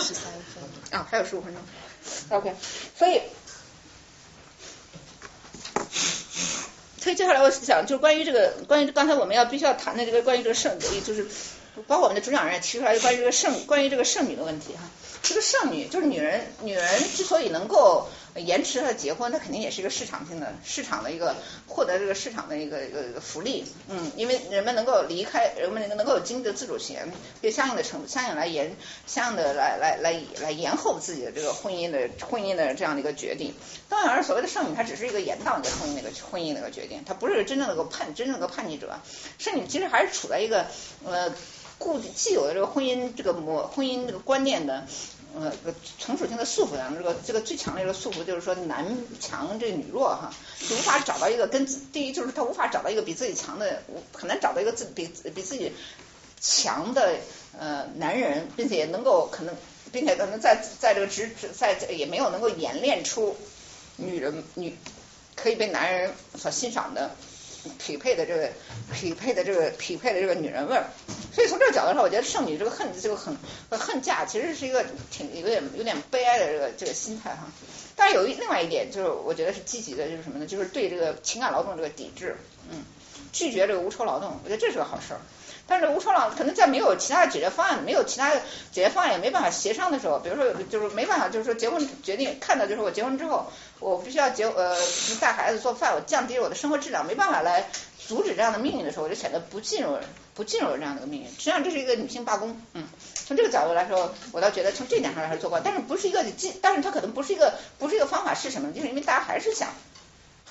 十三分啊，还有十五分钟。OK，所以，所以接下来我想就是关于这个关于刚才我们要必须要谈的这个关于这个圣，就是包括我们的主讲人也提出来关于这个圣关于这个圣女的问题哈。这个剩女就是女人，女人之所以能够延迟她结婚，他肯定也是一个市场性的市场的一个获得这个市场的一个一个一个福利，嗯，因为人们能够离开，人们能够有经济的自主性，就相应的成相应来延相应的来来来来延后自己的这个婚姻的婚姻的这样的一个决定。当然，所谓的剩女，她只是一个延宕的婚姻那个婚姻那个决定，她不是真正的个叛真正的个叛逆者。剩女其实还是处在一个呃。固既有的这个婚姻这个模婚姻这个观念的呃成属性的束缚上，这个这个最强烈的束缚就是说男强这女弱哈，就无法找到一个跟第一就是他无法找到一个比自己强的，很难找到一个自比比自己强的呃男人，并且也能够可能并且可能在在这个职在也没有能够演练出女人女可以被男人所欣赏的。匹配的这个匹配的这个匹配的这个女人味儿，所以从这个角度上，我觉得剩女这个恨这个恨恨嫁其实是一个挺有点有点悲哀的这个这个心态哈。但是有一另外一点就是我觉得是积极的，就是什么呢？就是对这个情感劳动这个抵制，嗯，拒绝这个无酬劳动，我觉得这是个好事儿。但是无酬劳可能在没有其他的解决方案，没有其他的解决方案也没办法协商的时候，比如说就是没办法，就是说结婚决定看到就是我结婚之后，我必须要结呃带孩子做饭，我降低我的生活质量，没办法来阻止这样的命运的时候，我就选择不进入不进入这样的个命运。实际上这是一个女性罢工，嗯，从这个角度来说，我倒觉得从这点上来说做过，但是不是一个进，但是它可能不是一个不是一个方法是什么？就是因为大家还是想。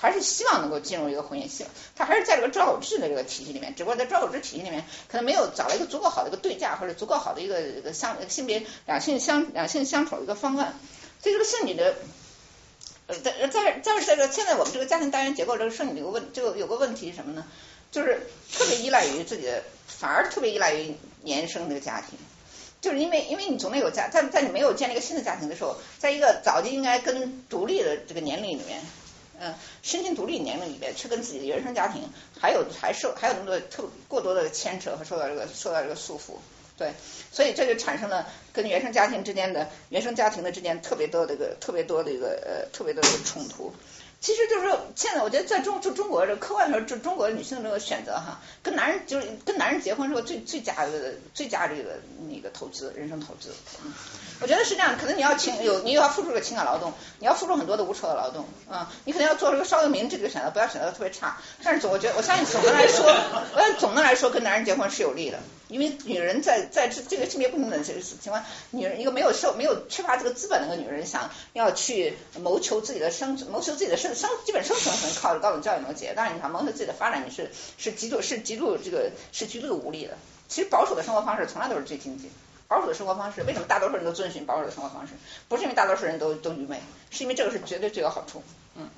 还是希望能够进入一个婚姻性，他还是在这个招偶制的这个体系里面，只不过在招偶制体系里面，可能没有找了一个足够好的一个对价，或者足够好的一个一个相性别两性相两性相处的一个方案。所以这个剩女的，呃，在在在这个现在我们这个家庭单元结构这个剩女有个问，就有个问题是什么呢？就是特别依赖于自己的，反而特别依赖于年生这个家庭，就是因为因为你总得有家，在在你没有建立一个新的家庭的时候，在一个早就应该跟独立的这个年龄里面。嗯，身心独立年龄里边，去跟自己的原生家庭还有还受还有那么多特过多的牵扯和受到这个受到这个束缚。对，所以这就产生了跟原生家庭之间的原生家庭的之间特别多的一个特别多的一个呃特别多的冲突。其实就是说，现在我觉得在中就中国这客观说，就中国女性这个选择哈，跟男人就是跟男人结婚是个最最佳的最佳这个那个投资人生投资。我觉得是这样，可能你要情有你又要付出个情感劳动，你要付出很多的无酬的劳动啊，你可能要做这个稍微明智的选择，不要选择特别差。但是总我觉得我相信总的来说，我总的来说跟男人结婚是有利的。因为女人在在这这个性别不平等这个情况，女人一个没有受没有缺乏这个资本的一个女人，想要去谋求自己的生谋求自己的生生基本生存，可能靠着高等教育能解。当然，你想谋求自己的发展，你是是极度是极度这个是极度的无力的。其实保守的生活方式从来都是最经济。保守的生活方式，为什么大多数人都遵循保守的生活方式？不是因为大多数人都都愚昧，是因为这个是绝对最有好处。嗯。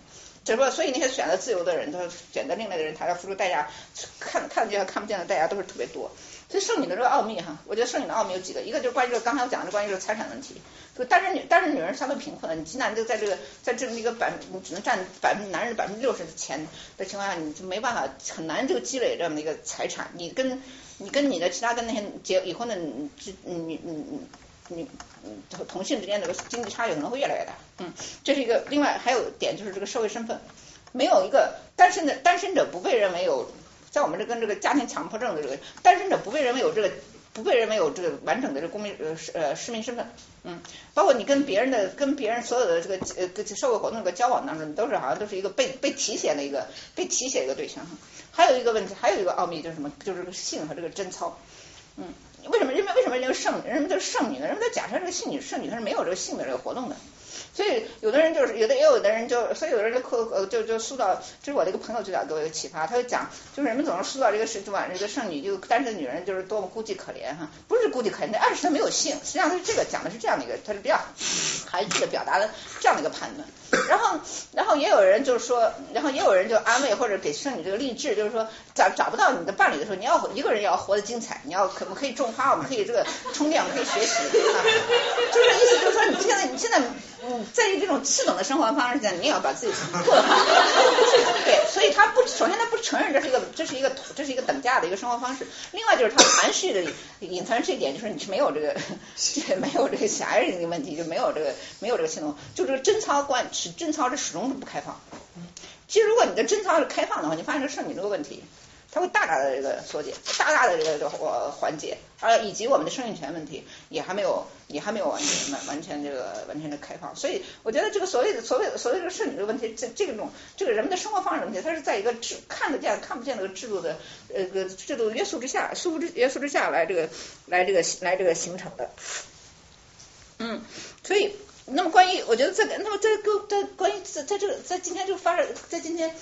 只不过，所以那些选择自由的人，他选择另类的人，他要付出代价，看看得见和看不见的代价都是特别多。所以剩女的这个奥秘哈，我觉得剩女的奥秘有几个，一个就是关于这个刚才我讲的关于这个财产问题，就单身女单身女人相对贫困，你极难就在这个在这么一个百你只能占百分男人百分之六十的钱的情况下，你就没办法很难就积累这么一个财产。你跟你跟你的其他跟那些结已婚的女女女女同同性之间的经济差距可能会越来越大。嗯，这是一个。另外还有点就是这个社会身份，没有一个单身的单身者不被认为有，在我们这跟这个家庭强迫症的这个单身者不被认为有这个不被认为有这个完整的这公民呃呃市民身份。嗯，包括你跟别人的跟别人所有的这个呃社会活动的交往当中，都是好像都是一个被被提携的一个被提携一个对象哈。还有一个问题，还有一个奥秘就是什么？就是这个性和这个贞操。嗯，为什么人们为什么认为圣人们都是圣女呢？人们都假设这个性女圣女她是没有这个性的这个活动的。所以有的人就是有的也有的人就所以有的人就刻呃就就塑造，这是我的一个朋友最早给我一个启发，他就讲就是人们总是塑造这个是就把这个圣女就单身女人就是多么孤寂可怜哈，不是孤寂可怜，那暗示她没有性，实际上他这个讲的是这样的一个，他是比较含蓄的表达了这样的一个判断。然后然后也有人就是说，然后也有人就安慰或者给圣女这个励志，就是说找找不到你的伴侣的时候，你要一个人要活得精彩，你要可不可以种花，我们可以这个充电，我们可以学习啊，就是意思就是说你现在你现在。嗯，在于这种次等的生活方式下，你也要把自己过得好。对，所以他不，首先他不承认这是一个，这是一个，这是一个等价的一个生活方式。另外就是他含蓄的隐藏这一点，就是你是没有这个，没有这个狭隘的问题，就没有这个，没有这个系统，就这个贞操观，是贞操是始终是不开放。其实如果你的贞操是开放的话，你发现这个剩女这个问题。它会大大的这个缩减，大大的这个这个缓解，而以及我们的生育权问题也还没有也还没有完全完完全这个完全的开放，所以我觉得这个所谓的所谓的所谓这个剩女的问题，这这种这个人们的生活方式问题，它是在一个制看得见看不见的制度的呃个制度约束之下，束缚之约束之下来这个来这个来这个形成的，嗯，所以那么关于我觉得这个那么这个在关于在在这个在今天就发生在今天。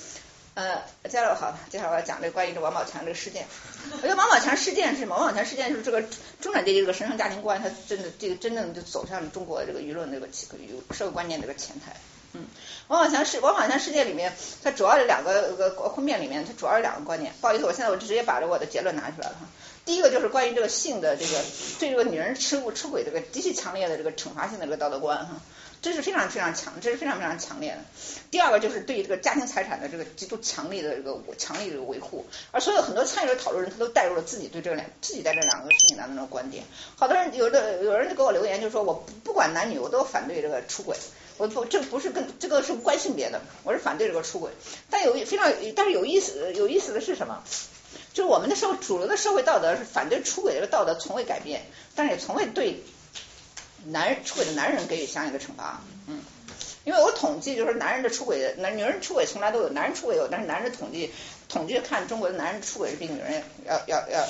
呃，接下来好，接下来我要讲这个关于这王宝强这个事件。我觉得王宝强事件是什么？王宝强事件就是这个中产阶级这个神圣家庭观，他真的这个真正就走向了中国这个舆论这个社会观念这个前台。嗯，王宝强事王宝强事件里面，它主要有两个个婚变里面，它主要有两个观念。不好意思，我现在我就直接把这我的结论拿出来了哈。第一个就是关于这个性的这个对这个女人吃出轨这个极其强烈的这个惩罚性的这个道德观哈。这是非常非常强，这是非常非常强烈的。第二个就是对这个家庭财产的这个极度强力的这个强力的维护，而所有很多参与的讨论人，他都带入了自己对这两自己在这两个事情当中的观点。好多人有的有人就给我留言，就说我不管男女，我都反对这个出轨。我不这不是跟这个是关性别的，我是反对这个出轨。但有非常但是有意思有意思的是什么？就是我们的社会主流的社会道德是反对出轨这个道德从未改变，但是也从未对。男人出轨的男人给予相应的惩罚，嗯，因为我统计就是男人的出轨，男女人出轨从来都有，男人出轨有，但是男人统计统计看中国的男人出轨是比女人要要要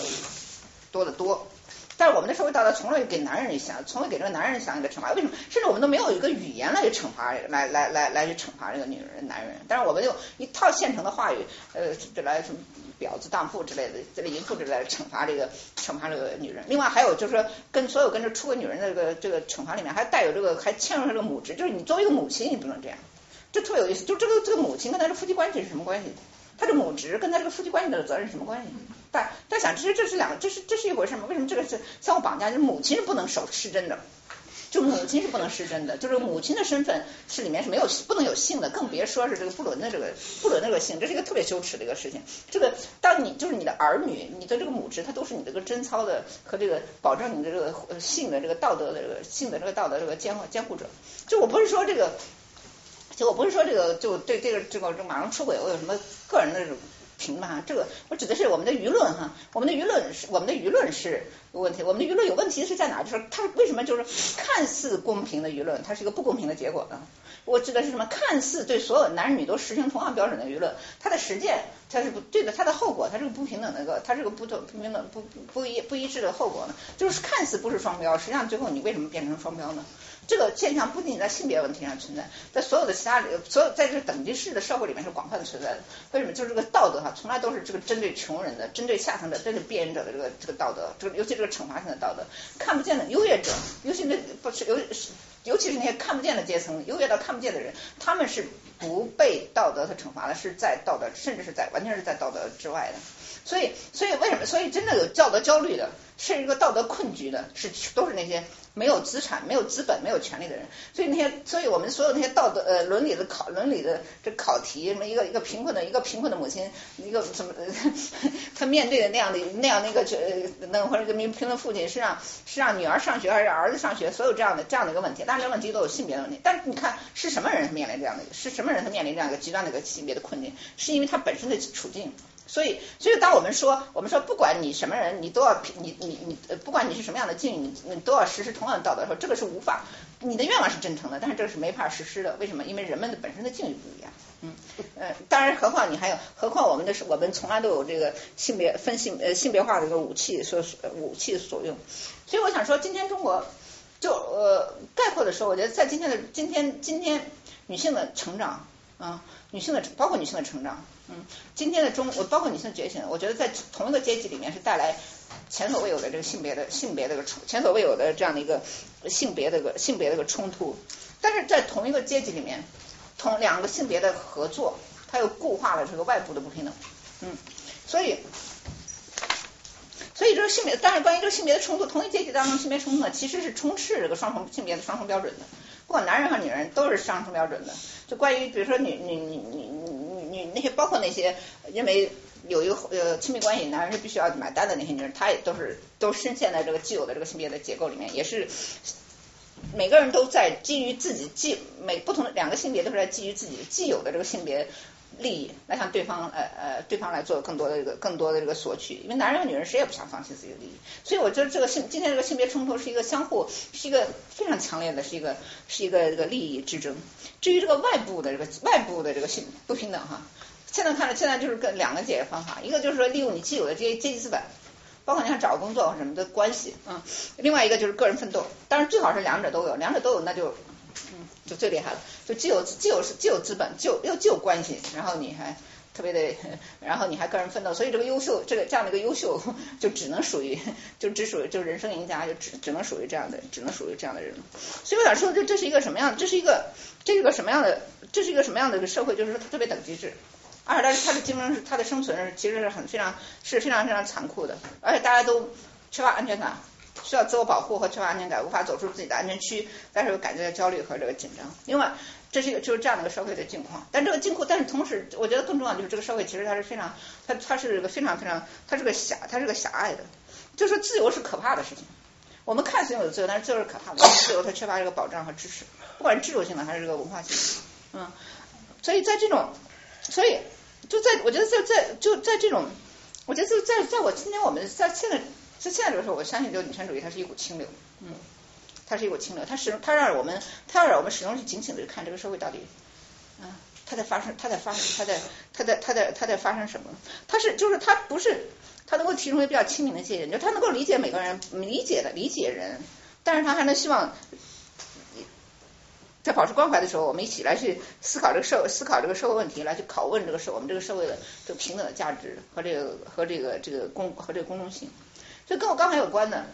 多得多，但是我们的社会道德从来给男人想，从未给这个男人相应的惩罚，为什么？甚至我们都没有一个语言来去惩罚，来来来来去惩罚这个女人男人，但是我们用一套现成的话语，呃，来什么？婊子、荡妇之类的，这个淫妇之类的惩罚这个惩罚这个女人。另外还有就是说，跟所有跟着出轨女人的这个这个惩罚里面，还带有这个还嵌入这个母职，就是你作为一个母亲，你不能这样，这特别有意思。就这个这个母亲跟她的夫妻关系是什么关系？她的母职跟她这个夫妻关系的责任是什么关系？大大家想，其实这是两个，这是这是一回事吗？为什么这个是相互绑架？就是母亲是不能守失贞的，就母亲是不能失真的，就是母亲的身份是里面是没有不能有性的，更别说是这个不伦的这个不伦的这个性，这是一个特别羞耻的一个事情。这个当你就是你的儿女，你的这个母职，它都是你这个贞操的和这个保证你的这个性的这个道德的这个性的这个道德这个监监护者。就我不是说这个，就我不是说这个就对这个这个这马上出轨我有什么个人的这种。评判这个，我指的是我们的舆论哈，我们的舆论是我们的舆论是有问题，我们的舆论有问题是在哪？就是它为什么就是看似公平的舆论，它是一个不公平的结果呢？我指的是什么？看似对所有男女都实行同样标准的舆论，它的实践它是不对的，它的后果它是个不平等的一个，它是个不不平等不不一不一致的后果呢？就是看似不是双标，实际上最后你为什么变成双标呢？这个现象不仅仅在性别问题上存在，在所有的其他所有在这个等级式的社会里面是广泛存在的。为什么？就是这个道德哈，从来都是这个针对穷人的、针对下层的、针对边缘者的这个这个道德，这个尤其这个惩罚性的道德，看不见的优越者，尤其那不是尤尤其是那些看不见的阶层，优越到看不见的人，他们是不被道德的惩罚的，是在道德甚至是在完全是在道德之外的。所以，所以为什么？所以真的有道德焦虑的，是一个道德困局的，是都是那些没有资产、没有资本、没有权利的人。所以那些，所以我们所有那些道德呃伦理的考伦理的这考题，什么一个一个贫困的一个贫困的母亲，一个什么 他面对的那样的那样的一个呃那或者一个贫贫困父亲是让是让女儿上学还是儿子上学，所有这样的这样的一个问题，当然这问题都有性别的问题。但是你看是什么人面临这样的？是什么人他面临这样一个极端的一个性别的困境？是因为他本身的处境。所以，所以当我们说，我们说不管你什么人，你都要你你你，不管你是什么样的境遇，你你都要实施同样的道德的时候，这个是无法，你的愿望是真诚的，但是这个是没法实施的。为什么？因为人们的本身的境遇不一样。嗯，呃，当然，何况你还有，何况我们的是，我们从来都有这个性别分性呃性别化的一个武器所武器所用。所以我想说，今天中国就呃概括的说，我觉得在今天的今天今天女性的成长啊，女性的包括女性的成长。嗯，今天的中，我包括女性觉醒，我觉得在同一个阶级里面是带来前所未有的这个性别的性别的个冲，前所未有的这样的一个性别的个性别的个冲突。但是在同一个阶级里面，同两个性别的合作，它又固化了这个外部的不平等。嗯，所以，所以这个性别，当然关于这个性别的冲突，同一阶级当中性别冲突呢，其实是充斥这个双重性别的双重标准的，不管男人和女人都是双重标准的。就关于比如说女女女女女。你那些包括那些认为有一个呃亲密关系，男人是必须要买单的那些女人，她也都是都深陷在这个既有的这个性别的结构里面，也是每个人都在基于自己既每不同的两个性别都是在基于自己既有的这个性别利益来向对方呃呃对方来做更多的这个更多的这个索取，因为男人和女人谁也不想放弃自己的利益，所以我觉得这个性今天这个性别冲突是一个相互是一个非常强烈的是一个是一个这个利益之争。至于这个外部的这个外部的这个性不平等哈，现在看来现在就是跟两个解决方法，一个就是说利用你既有的这些阶级资本，包括你看找工作或什么的关系，嗯，另外一个就是个人奋斗，当然最好是两者都有，两者都有那就就最厉害了，就既有既有既有资本，就又既有关系，然后你还。特别的，然后你还个人奋斗，所以这个优秀，这个这样的一个优秀，就只能属于，就只属于，就人生赢家，就只只能属于这样的，只能属于这样的人。所以我想说，这这是一个什么样的？这是一个，这是个什么样的？这是一个什么样的一个社会？就是说，它特别等级制，二，但是它的竞争是它的生存其实是很非常是非常非常残酷的，而且大家都缺乏安全感，需要自我保护和缺乏安全感，无法走出自己的安全区，但是又感觉到焦虑和这个紧张。另外。这是一个就是这样的一个社会的境况，但这个境况，但是同时，我觉得更重要就是这个社会其实它是非常，它它是一个非常非常，它是个狭，它是个狭隘的，就说自由是可怕的事情。我们看似拥有自由，但是自由是可怕的，自由它缺乏这个保障和支持，不管是制度性的还是这个文化性的，嗯，所以在这种，所以就在我觉得在在就在这种，我觉得就在在我今天我们在现在所以现在就是，我相信这个女权主义它是一股清流，嗯。它是一股清流，它始终它让我们，它要让我们始终去警醒的看这个社会到底，啊，它在发生，它在发生，它在，它在，它在，它在发生什么？它是，就是它不是，它能够提供一个比较亲民的界限，就它能够理解每个人，理解的理解人，但是它还能希望在保持关怀的时候，我们一起来去思考这个社，思考这个社会问题，来去拷问这个社，我们这个社会的这个平等的价值和这个和这个这个公和这个公众性。所以跟我刚才有关的，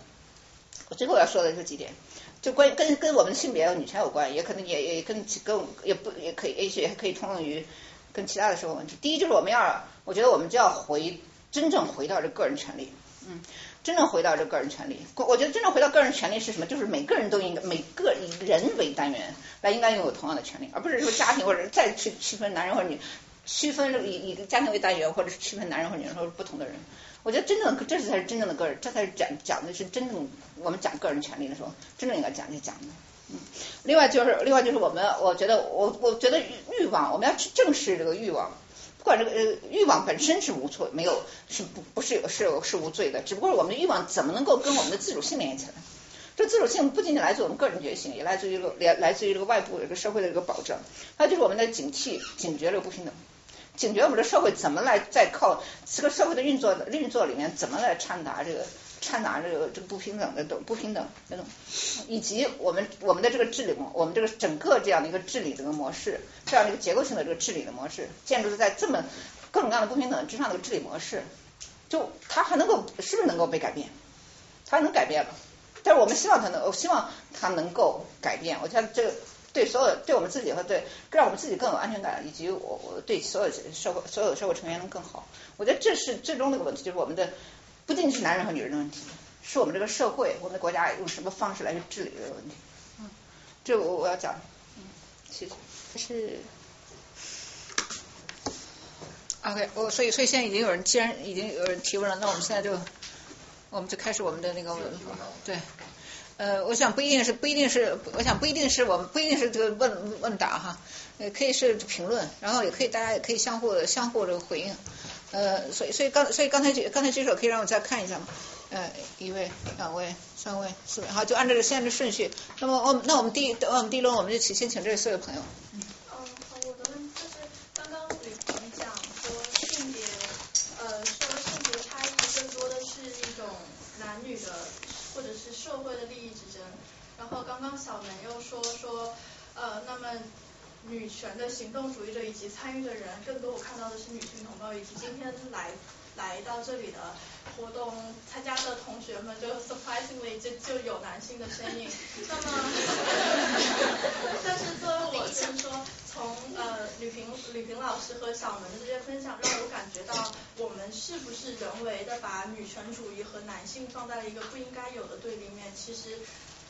我最后要说的这几点。就关跟跟我们性别女权有关，也可能也也跟跟也不也可以也许也可以通用于跟其他的社会问题。第一就是我们要，我觉得我们就要回真正回到这个人权利，嗯，真正回到这个人权利，我觉得真正回到个人权利是什么？就是每个人都应该每个以人为单元来应该拥有同样的权利，而不是说家庭或者再去区分男人或者女，区分以以家庭为单元，或者是区分男人或者女人或者不同的人。我觉得真正的这才是真正的个人，这才是讲讲的是真正我们讲个人权利的时候，真正应该讲就讲的。嗯，另外就是另外就是我们，我觉得我我觉得欲望，我们要去正视这个欲望。不管这个呃欲望本身是无错，没有是不不是有是有是无罪的，只不过我们的欲望怎么能够跟我们的自主性联系起来？这自主性不仅仅来自我们个人觉醒，也来自于个来来自于这个外部这个社会的这个保证，还有就是我们的警惕、警觉这个不平等，警觉我们的社会怎么来在靠这个社会的运作运作里面怎么来掺杂这个。掺杂这个这个不平等的等不平等这种，以及我们我们的这个治理模，我们这个整个这样的一个治理的个模式，这样的一个结构性的这个治理的模式，建筑在这么各种各样的不平等之上的治理模式，就它还能够是不是能够被改变？它能改变了，但是我们希望它能，我希望它能够改变。我觉得这个对所有对我们自己和对让我们自己更有安全感，以及我我对所有社会所有的社会成员能更好。我觉得这是最终那个问题，就是我们的。不仅仅是男人和女人的问题，是我们这个社会、我们的国家用什么方式来去治理这个问题。嗯，这我我要讲。嗯，谢谢。是。OK，我所以所以现在已经有人，既然已经有人提问了，那我们现在就我们就开始我们的那个对。呃，我想不一定是不一定是，我想不一定是我们不一定是这个问问答哈，也可以是评论，然后也可以大家也可以相互相互这个回应。呃，所以所以刚所以刚才举刚才举手可以让我再看一下吗？呃，一位、两位、三位、四位，好，就按照现在的顺序。那么我那我们第一我们第一轮我们就请先请这位四位朋友。嗯，好，我的问题就是刚刚吕鹏讲说性别，呃，说性别差异更多的是一种男女的或者是社会的利益之争。然后刚刚小梅又说说，呃，那么。女权的行动主义者以及参与的人，更多我看到的是女性同胞，以及今天来来到这里的活动参加的同学们，就 surprisingly 就就有男性的身影。那么，但是作为我是说，从呃吕平吕平老师和小门的这些分享，让我感觉到我们是不是人为的把女权主义和男性放在了一个不应该有的对立面？其实。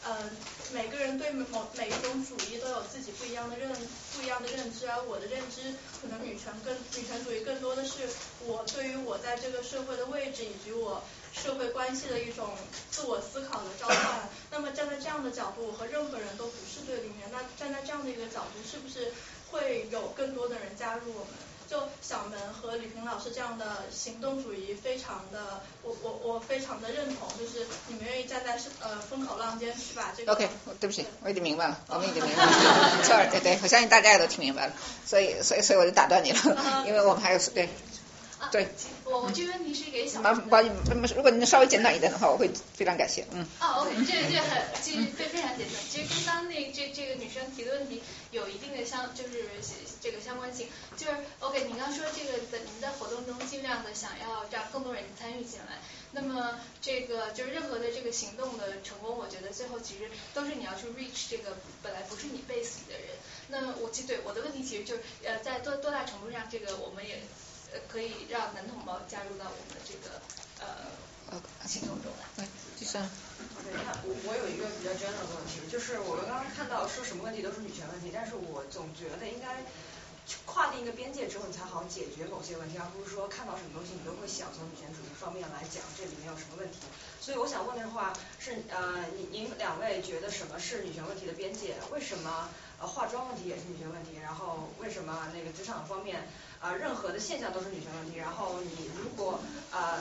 呃，每个人对某每一种主义都有自己不一样的认不一样的认知，而我的认知可能女权更女权主义更多的是我对于我在这个社会的位置以及我社会关系的一种自我思考的召唤。那么站在这样的角度，我和任何人都不是对立面。那站在这样的一个角度，是不是会有更多的人加入我们？就小门和李平老师这样的行动主义，非常的，我我我非常的认同，就是你们愿意站在是呃风口浪尖去把这个。OK，对不起，我已经明白了，我们已经明白了。错，对对，我相信大家也都听明白了，所以所以所以我就打断你了，因为我们还有对。对，我我这个问题是给小。麻烦，如果您稍微简短一点的话，我会非常感谢。嗯。哦，OK，这个这个很，其实非非常简单。其实刚那这这个女生提的问题有一定的相，就是这个相关性。就是 OK，你刚说这个在您在活动中尽量的想要让更多人参与进来。那么这个就是任何的这个行动的成功，我觉得最后其实都是你要去 reach 这个本来不是你 base 的人。那我其实对我的问题其实就是呃在多多大程度上，这个我们也。可以让男同胞加入到我们的这个呃行动中来。第三。对，那我我有一个比较 general 的问题，就是我们刚刚看到说什么问题都是女权问题，但是我总觉得应该跨定一个边界之后，你才好解决某些问题，而不是说看到什么东西你都会想从女权主义方面来讲这里面有什么问题。所以我想问的话是呃，您您两位觉得什么是女权问题的边界？为什么呃化妆问题也是女权问题？然后为什么那个职场方面？啊，任何的现象都是女权问题。然后你如果呃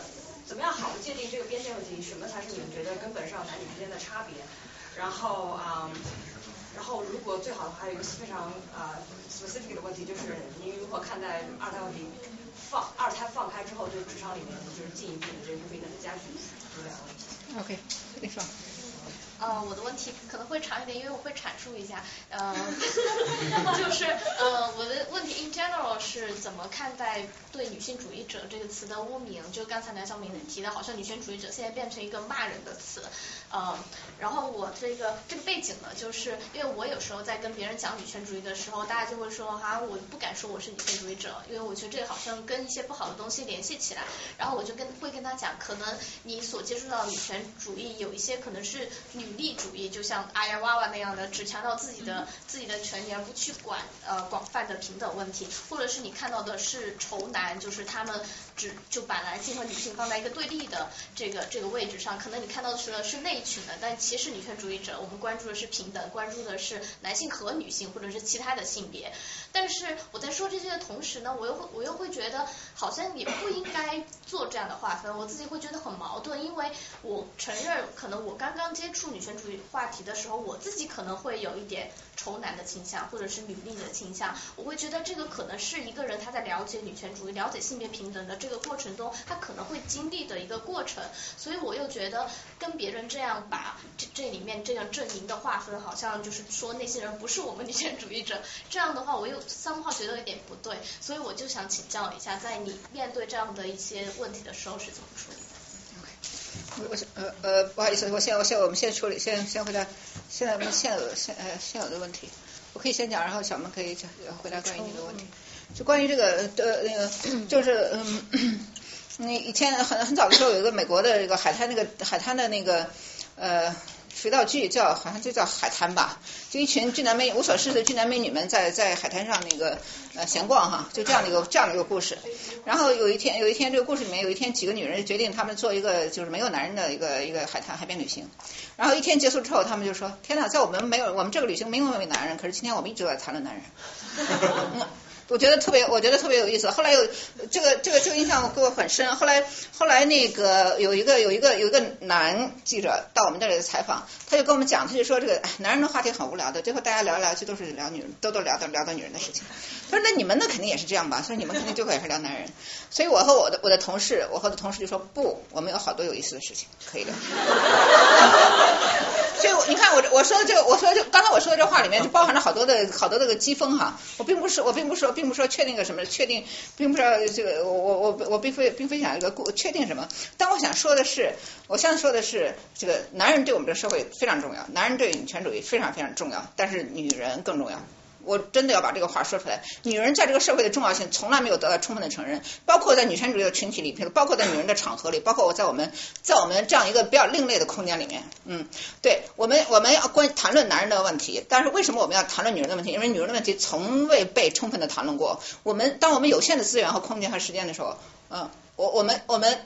怎么样好的界定这个边界问题，什么才是你们觉得根本上男女之间的差别？然后啊，然后如果最好的话，还有一个非常啊 specific 的问题，就是您如何看待二胎问题放二胎放开之后，对职场里面就是进一步的这个不平等的加剧？这两个问题。OK，你说。呃，我的问题可能会长一点，因为我会阐述一下，呃，就是呃，我的问题 in general 是怎么看待对女性主义者这个词的污名？就刚才梁晓明提的，好像女权主义者现在变成一个骂人的词，呃，然后我这个这个背景呢，就是因为我有时候在跟别人讲女权主义的时候，大家就会说哈，我不敢说我是女权主义者，因为我觉得这个好像跟一些不好的东西联系起来，然后我就跟会跟他讲，可能你所接触到的女权主义有一些可能是女力主义，就像阿呀娃娃那样的，只强调自己的自己的权利，而不去管呃广泛的平等问题，或者是你看到的是仇男，就是他们只就把男性和女性放在一个对立的这个这个位置上，可能你看到的是是那一群的，但其实女权主义者我们关注的是平等，关注的是男性和女性或者是其他的性别，但是我在说这些的同时呢，我又会我又会觉得好像也不应该做这样的划分，我自己会觉得很矛盾，因为我承认可能我刚刚接触女权主义话题的时候，我自己可能会有一点仇男的倾向，或者是女力的倾向，我会觉得这个可能是一个人他在了解女权主义、了解性别平等的这个过程中，他可能会经历的一个过程，所以我又觉得跟别人这样把这这里面这样阵营的划分，好像就是说那些人不是我们女权主义者，这样的话我又三话觉得有点不对，所以我就想请教一下，在你面对这样的一些问题的时候是怎么处？我我呃呃不好意思，我现我现我们先处理，先先回答现在我们现有现呃现有的问题，我可以先讲，然后小萌可以讲回答关于你的问题。就关于这个呃那个，就是嗯，那以前很很早的时候有一个美国的这个海滩那个海滩的那个呃。肥皂剧叫好像就叫海滩吧，就一群俊男美女无所事事的俊男美女们在在海滩上那个呃闲逛哈，就这样的一个这样的一个故事。然后有一天有一天这个故事里面有一天几个女人决定她们做一个就是没有男人的一个一个海滩海边旅行。然后一天结束之后，他们就说：天呐，在我们没有我们这个旅行没有没有男人，可是今天我们一直在谈论男人。我觉得特别，我觉得特别有意思。后来有这个这个这个印象给我很深。后来后来那个有一个有一个有一个男记者到我们这里的采访，他就跟我们讲，他就说这个男人的话题很无聊的，最后大家聊来聊去都是聊女人，都都聊到聊到女人的事情。他说那你们那肯定也是这样吧？所以你们肯定就会也是聊男人。所以我和我的我的同事，我和我的同事就说不，我们有好多有意思的事情可以聊。所以你看我我说的这个，我说就刚才我说的这话里面就包含了好多的好多这个讥讽哈。我并不是我并不是说并不是说确定个什么确定，并不是这个我我我并非并非想一个确定什么。但我想说的是，我想说的是，这个男人对我们这社会非常重要，男人对女权主义非常非常重要，但是女人更重要。我真的要把这个话说出来，女人在这个社会的重要性从来没有得到充分的承认，包括在女权主义的群体里，包括在女人的场合里，包括我在我们在我们这样一个比较另类的空间里面，嗯，对我们我们要关谈论男人的问题，但是为什么我们要谈论女人的问题？因为女人的问题从未被充分的谈论过。我们当我们有限的资源和空间和时间的时候，嗯。我我们我们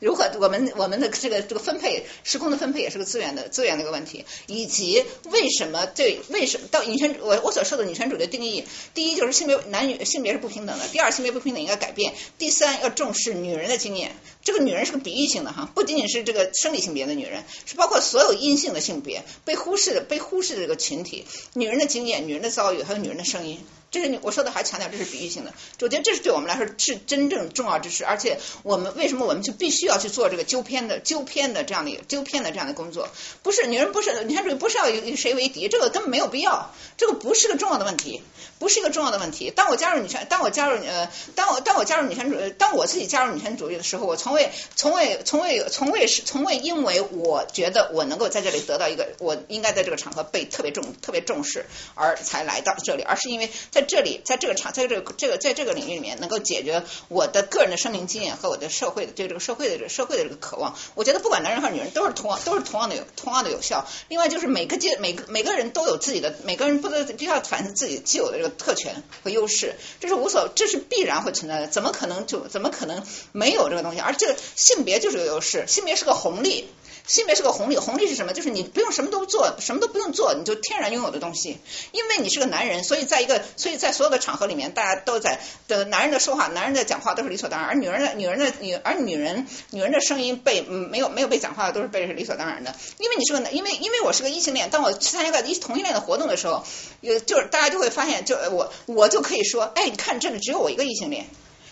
如何我们我们的这个这个分配时空的分配也是个资源的资源的一个问题，以及为什么对为什么到女权我我所说的女权主义的定义，第一就是性别男女性别是不平等的，第二性别不平等应该改变，第三要重视女人的经验，这个女人是个比喻性的哈，不仅仅是这个生理性别的女人，是包括所有阴性的性别被忽视的被忽视的这个群体，女人的经验、女人的遭遇还有女人的声音。这是你我说的，还强调这是比喻性的。我觉得这是对我们来说是真正重要之事，而且我们为什么我们就必须要去做这个纠偏的纠偏的这样的纠偏的这样的工作？不是女人不是，女权主义不是要与谁为敌，这个根本没有必要，这个不是个重要的问题，不是一个重要的问题。当我加入女权，当我加入呃，当我当我加入女权主义，当我自己加入女权主义的时候，我从未从未从未从未是从未因为我觉得我能够在这里得到一个我应该在这个场合被特别重特别重视而才来到这里，而是因为在。在这里，在这个场，在这个这个在这个领域里面，能够解决我的个人的生命经验和我的社会的对这个社会的这个社会的这个渴望。我觉得不管男人和女人都是同样都是同样的有同样的有效。另外就是每个阶每个每个人都有自己的每个人不得必须要反思自己既有的这个特权和优势，这是无所这是必然会存在的。怎么可能就怎么可能没有这个东西？而这个性别就是个优势，性别是个红利。性别是个红利，红利是什么？就是你不用什么都做，什么都不用做，你就天然拥有的东西。因为你是个男人，所以在一个，所以在所有的场合里面，大家都在的男人的说话，男人的讲话都是理所当然，而女人的女人的女，而女人女人的声音被没有没有被讲话的都是被是理所当然的。因为你是个男，因为因为我是个异性恋，当我去参加个异同性恋的活动的时候，有就是大家就会发现，就我我就可以说，哎，你看这里只有我一个异性恋。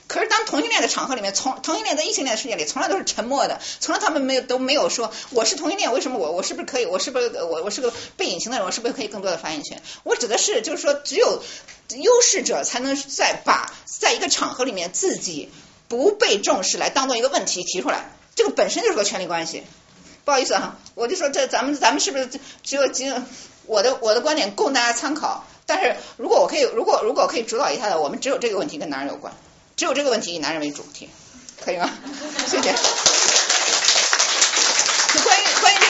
可是当同性恋的场合里面，从同性恋在异性恋的世界里从来都是沉默的，从来他们没有都没有说我是同性恋，为什么我我是不是可以，我是不是我我是个被隐形的人，我是不是可以更多的发言权？我指的是就是说，只有优势者才能在把在一个场合里面自己不被重视来当做一个问题提出来，这个本身就是个权利关系。不好意思哈，我就说这咱们咱们是不是只有只有我的我的观点供大家参考？但是如果我可以，如果如果可以主导一下的，我们只有这个问题跟男人有关。只有这个问题以男人为主题，可以吗？谢谢。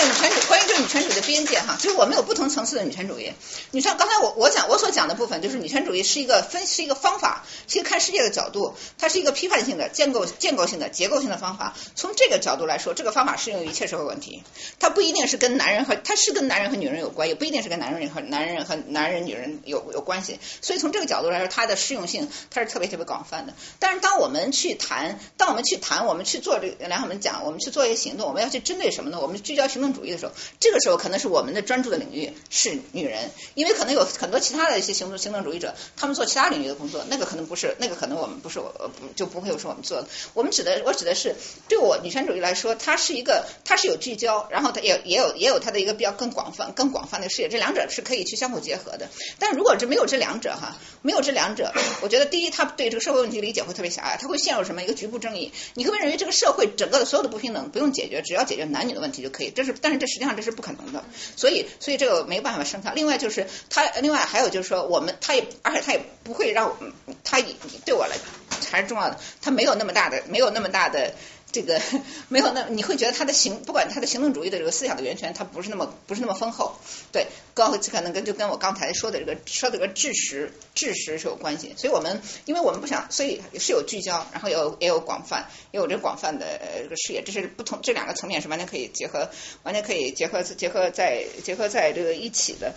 女权主，关于这个女权主义的边界哈，就是我们有不同层次的女权主义。你像刚才我我讲我所讲的部分，就是女权主义是一个分是一个方法，是一个看世界的角度，它是一个批判性的、建构建构性的、结构性的方法。从这个角度来说，这个方法适用于一切社会问题。它不一定是跟男人和它是跟男人和女人有关，也不一定是跟男人和男人和男人女人有有关系。所以从这个角度来说，它的适用性它是特别特别广泛的。但是当我们去谈，当我们去谈，我们去做这个梁晓文讲，我们去做一些行动，我们要去针对什么呢？我们聚焦行动主义的时候，这个时候可能是我们的专注的领域是女人，因为可能有很多其他的一些行动行动主义者，他们做其他领域的工作，那个可能不是，那个可能我们不是我不就不会有是我们做的。我们指的我指的是对我女权主义来说，它是一个它是有聚焦，然后它也也有也有它的一个比较更广泛更广泛的视野，这两者是可以去相互结合的。但如果这没有这两者哈，没有这两者，我觉得第一，他对这个社会问题理解会特别狭隘，他会陷入什么一个局部争议。你会认为这个社会整个的所有的不平等不用解决，只要解决男女的问题就可以，这是但是这实际上这是不可能的。所以所以这个没有办法生效。另外就是他，另外还有就是说我们他也而且他也不会让他对我来还是重要的，他没有那么大的没有那么大的。这个 没有那你会觉得他的行不管他的行动主义的这个思想的源泉，他不是那么不是那么丰厚，对，高可能跟就跟我刚才说的这个说的这个知识知识是有关系。所以我们因为我们不想，所以是有聚焦，然后有也有广泛，也有这广泛的这个视野，这是不同这两个层面是完全可以结合，完全可以结合结合在结合在这个一起的。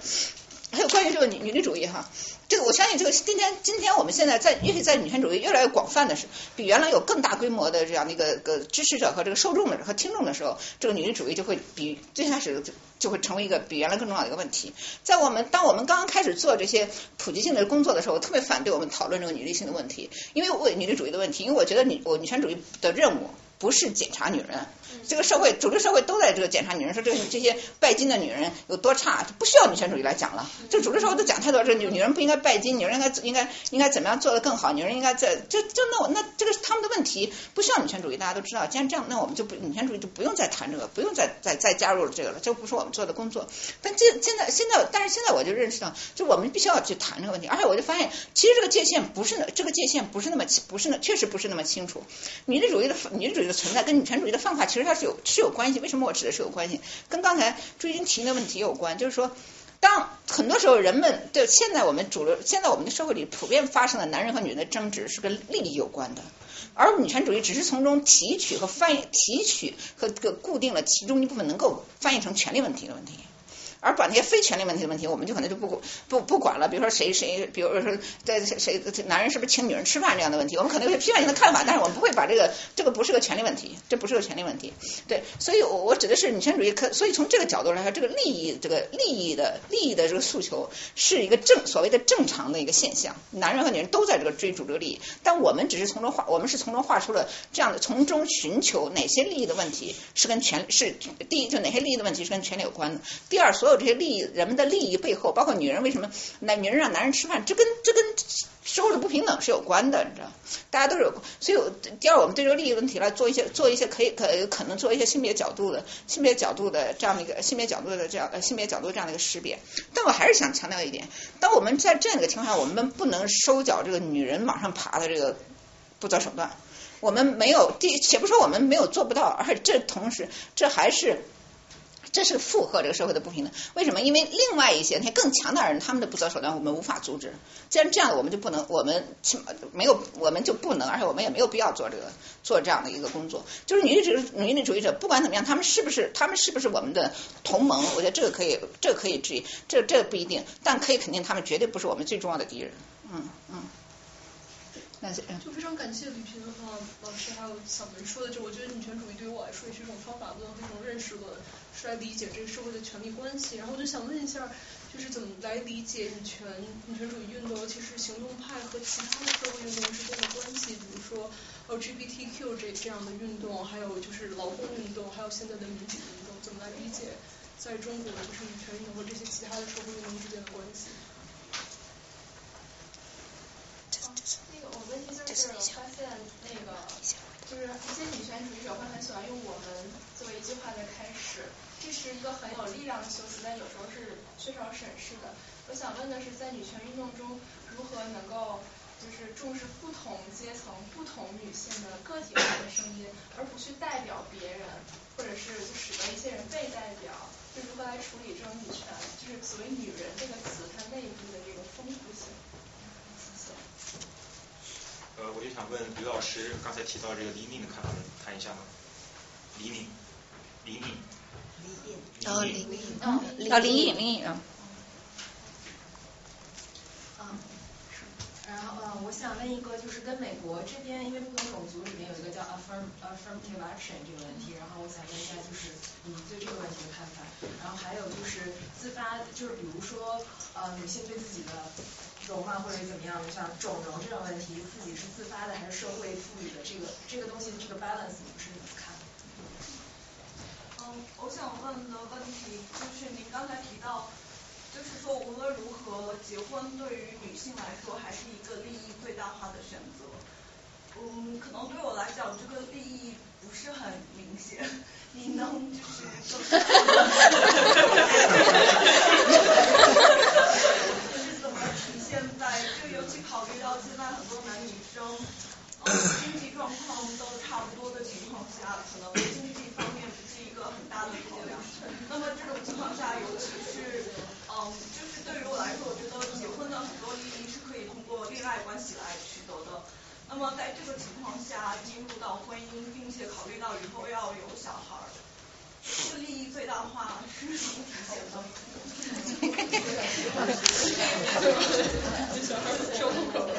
还 有关于这个女女力主义哈。这个我相信，这个今天今天我们现在在，尤其在女权主义越来越广泛的是，比原来有更大规模的这样的一个个支持者和这个受众的和听众的时候，这个女力主义就会比最开始就就会成为一个比原来更重要的一个问题。在我们当我们刚刚开始做这些普及性的工作的时候，我特别反对我们讨论这个女力性的问题，因为我女力主义的问题，因为我觉得女我女权主义的任务不是检查女人。这个社会，主流社会都在这个检查女人，说这个这些拜金的女人有多差，就不需要女权主义来讲了。就主流社会都讲太多，这女女人不应该拜金，女人应该应该应该怎么样做得更好，女人应该在就就那我那这个他们的问题，不需要女权主义，大家都知道。既然这样，那我们就不女权主义就不用再谈这个，不用再再再加入这个了，这不是我们做的工作。但这现在现在，但是现在我就认识到，就我们必须要去谈这个问题，而且我就发现，其实这个界限不是那这个界限不是那么不是那确实不是那么清楚。女的主义的女力主义的存在跟女权主义的方法其实它是有是有关。系为什么我指的是有关系？跟刚才朱军提的问题有关，就是说，当很多时候人们对现在我们主流，现在我们的社会里普遍发生的男人和女人的争执是跟利益有关的，而女权主义只是从中提取和翻译、提取和个固定了其中一部分能够翻译成权利问题的问题。而把那些非权利问题的问题，我们就可能就不不不管了。比如说谁谁，比如说在谁谁男人是不是请女人吃饭这样的问题，我们可能有些批判性的看法，但是我们不会把这个这个不是个权利问题，这不是个权利问题。对，所以我我指的是女权主义，可所以从这个角度来说，这个利益这个利益的利益的这个诉求是一个正所谓的正常的一个现象，男人和女人都在这个追逐这个利益，但我们只是从中画，我们是从中画出了这样的从中寻求哪些利益的问题是跟权是第一就哪些利益的问题是跟权利有关的，第二所有这些利益人们的利益背后，包括女人为什么男女人让男人吃饭，这跟这跟收入的不平等是有关的，你知道？大家都是有，所以第二，我们对这个利益问题来做一些做一些可以可可能做一些性别角度的性别角度的这样的一个性别角度的这样呃性别角度这样的一个识别。但我还是想强调一点，当我们在这样一个情况下，我们不能收缴这个女人往上爬的这个不择手段。我们没有第，且不说我们没有做不到，而且这同时这还是。这是附和这个社会的不平等，为什么？因为另外一些那些更强大的人，他们的不择手段，我们无法阻止。既然这样，我们就不能，我们起码没有，我们就不能，而且我们也没有必要做这个做这样的一个工作。就是女力主女力主义者，不管怎么样，他们是不是他们是不是我们的同盟？我觉得这个可以，这个可以质疑，这这不一定，但可以肯定，他们绝对不是我们最重要的敌人。嗯嗯。那是就非常感谢吕平啊老师还有小文说的，就我觉得女权主义对于我来说也是一种方法论和一种认识论，是来理解这个社会的权力关系。然后我就想问一下，就是怎么来理解女权女权主义运动，尤其是行动派和其他的社会运动之间的关系，比如说 LGBTQ 这这样的运动，还有就是劳工运动，还有现在的民主运动，怎么来理解在中国就是女权运动和这些其他的社会运动之间的关系？那个我问题就是我发现那个就是一些女权主义者会很喜欢用我们作为一句话的。开始，这是一个很有力量的。修辞，但有时候是缺少审视的。我想问的。是，在女权运动中，如何能够就是重视不同阶层、不同女性的。个体化的。声音，而不去代表别人，或者是就使得一些人被代表，就如何来处理这种女权，就是所谓“女人”这个词它内部的。这个丰富性。我就想问吕老师，刚才提到这个李敏的看法，能谈一下吗？黎明，黎明，黎明，哦，黎明，哦，林颖，林颖，嗯，然后呃，我想问一个，就是跟美国这边，因为不同种族里面有一个叫 affirm affirmative action 这个问题，然后我想问一下，就是你对这个问题的看法。然后还有就是自发，就是比如说呃，女性对自己的容貌或者怎么样的，像整容这种问题，自己是自发的还是社会赋予的？这个这个东西这个 balance 你们是怎么看？嗯，我想问的问题就是您刚才提到。就是说，无论如何，结婚对于女性来说还是一个利益最大化的选择。嗯，可能对我来讲，这个利益不是很明显。你能就是更就是怎么体现在？就遇到现在很多男女生，嗯，经济状况都差不多的情况下，可能经济方面不是一个很大的考量。那么这种情况下，尤其是。嗯，就是对于我来说，我觉得结婚的很多利益是可以通过恋爱关系来取得的。那么在这个情况下进入到婚姻，并且考虑到以后要有小孩儿，这利益最大化是什么体现的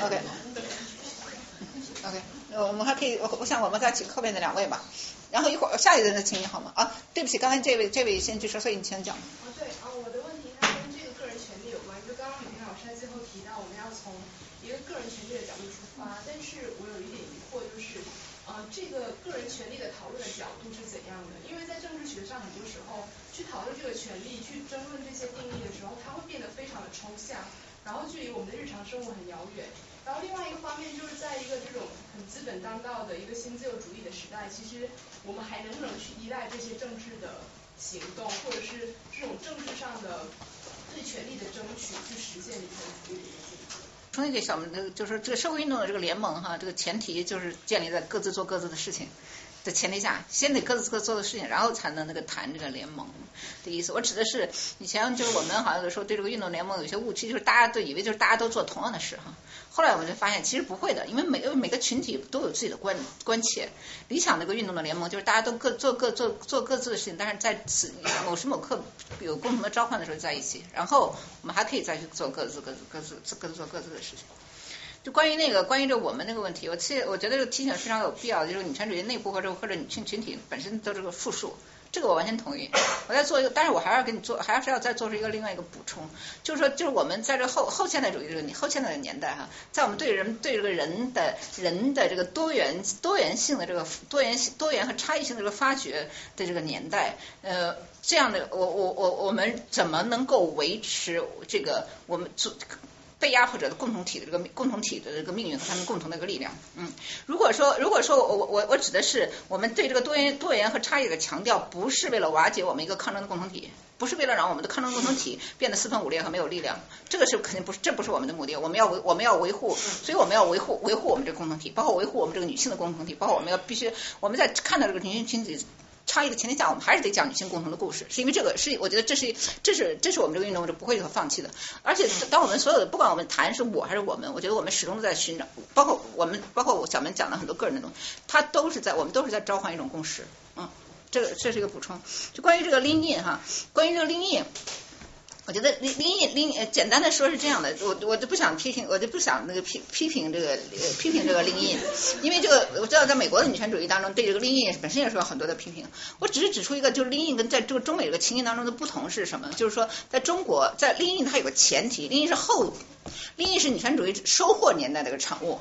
？OK。OK，我们还可以，我我想我们再请后面的两位吧。然后一会儿下一个人的请你好吗？啊，对不起，刚才这位这位先举手，所以你先讲。啊，对，啊，我的问题它跟这个个人权利有关。就刚刚李平老师在最后提到，我们要从一个个人权利的角度出发，但是我有一点疑惑，就是呃，这个人权利的讨论的角度是怎样的？因为在政治学上，很多时候去讨论这个权利、去争论这些定义的时候，它会变得非常的抽象，然后距离我们的日常生活很遥远。然后另外一个方面，就是在一个这种很资本当道的一个新自由主义的时代，其实我们还能不能去依赖这些政治的行动，或者是这种政治上的对权利的争取，去实现女权主义重新给小们，就是这个社会运动的这个联盟哈，这个前提就是建立在各自做各自的事情。的前提下，先得各自各做的事情，然后才能那个谈这个联盟的意思。我指的是以前就是我们好像有时候对这个运动联盟有些误区，就是大家都以为就是大家都做同样的事哈。后来我们就发现其实不会的，因为每个每个群体都有自己的关关切。理想那个运动的联盟就是大家都各做各做做各自的事情，但是在此某时某刻有共同的召唤的时候在一起，然后我们还可以再去做各自各自各自各自做各自的事情。就关于那个关于这我们那个问题，我其实我觉得这个提醒非常有必要，就是女权主义内部或者或者女性群体本身都是个复数，这个我完全同意。我再做一个，但是我还要给你做，还是要再做出一个另外一个补充，就是说，就是我们在这后后现代主义这个后现代的年代哈，在我们对人对这个人的人的这个多元多元性的这个多元多元和差异性的这个发掘的这个年代，呃，这样的我我我我们怎么能够维持这个我们做？被压迫者的共同体的这个共同体的这个命运和他们共同的一个力量，嗯，如果说如果说我我我指的是我们对这个多元多元和差异的强调，不是为了瓦解我们一个抗争的共同体，不是为了让我们的抗争共同体变得四分五裂和没有力量，这个是肯定不是，这不是我们的目的。我们要维我们要维护，所以我们要维护维护我们这个共同体，包括维护我们这个女性的共同体，包括我们要必须我们在看到这个女性群体。差异的前提下，我们还是得讲女性共同的故事，是因为这个是我觉得这是这是这是我们这个运动是不会放弃的。而且当我们所有的不管我们谈是我还是我们，我觉得我们始终都在寻找，包括我们包括我小门讲了很多个人的东西，他都是在我们都是在召唤一种共识。嗯，这个这是一个补充。就关于这个 lean in 哈，关于这个 lean in，我觉得林林印林呃简单的说是这样的，我我就不想批评，我就不想那个批批评这个呃批评这个林印，因为这个我知道在美国的女权主义当中对这个林印本身也是有很多的批评。我只是指出一个，就是林印跟在这个中美这个情形当中的不同是什么？就是说在中国，在林印它有个前提，林印是后，林印是女权主义收获年代的一个产物。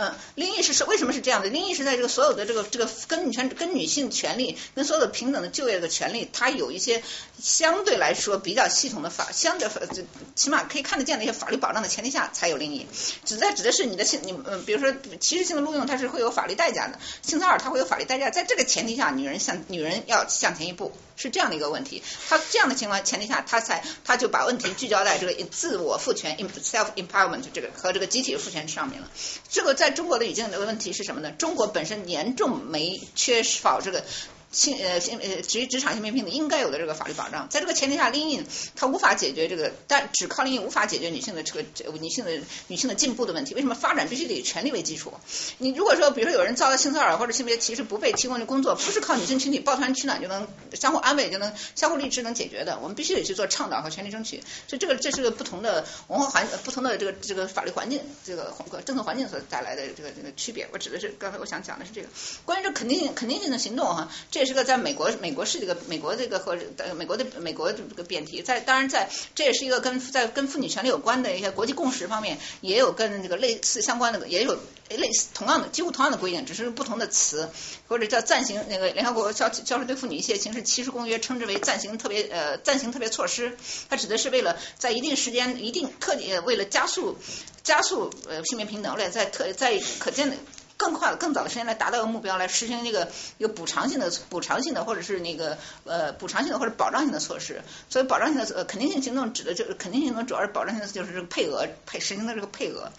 嗯，林毅是是为什么是这样的？林毅是在这个所有的这个这个跟女权跟女性权利跟所有的平等的就业的权利，它有一些相对来说比较系统的法，相对这起码可以看得见的一些法律保障的前提下才有林毅。指在指的是你的性你嗯，比如说歧视性的录用，它是会有法律代价的；性骚扰它会有法律代价，在这个前提下，女人向女人要向前一步，是这样的一个问题。他这样的情况前提下，他才他就把问题聚焦在这个自我赋权 self empowerment 这个和这个集体赋权上面了。这个在中国的语境的问题是什么呢？中国本身严重没缺少这个。性呃性呃职职场性别平等应该有的这个法律保障，在这个前提下，林印它无法解决这个，但只靠林印无法解决女性的这个女性的女性的进步的问题。为什么发展必须得以权利为基础？你如果说比如说有人遭到性骚扰或者性别歧视不被提供的工作，不是靠女性群体抱团取暖就能相互安慰就能相互励志能解决的，我们必须得去做倡导和权利争取。所以这个这是个不同的文化环不同的这个这个法律环境这个政策环境所带来的这个这个区别。我指的是刚才我想讲的是这个关于这肯定肯定性的行动哈。这也是个在美国，美国是这个美国这个和美国的美国的这个辩题，在当然在这也是一个跟在跟妇女权利有关的一些国际共识方面，也有跟这个类似相关的，也有类似同样的几乎同样的规定，只是不同的词，或者叫暂行那个联合国消消除对妇女一些形式歧视公约称之为暂行特别呃暂行特别措施，它指的是为了在一定时间一定特点为了加速加速呃性别平等，为了在特在可见的。更快的、更早的时间来达到一个目标，来实行这个一个补偿性的、补偿性的，或者是那个呃补偿性的或者保障性的措施。所以保障性的呃肯定性行动指的就是肯定性行动，主要是保障性的就是这个配额配实行的这个配额。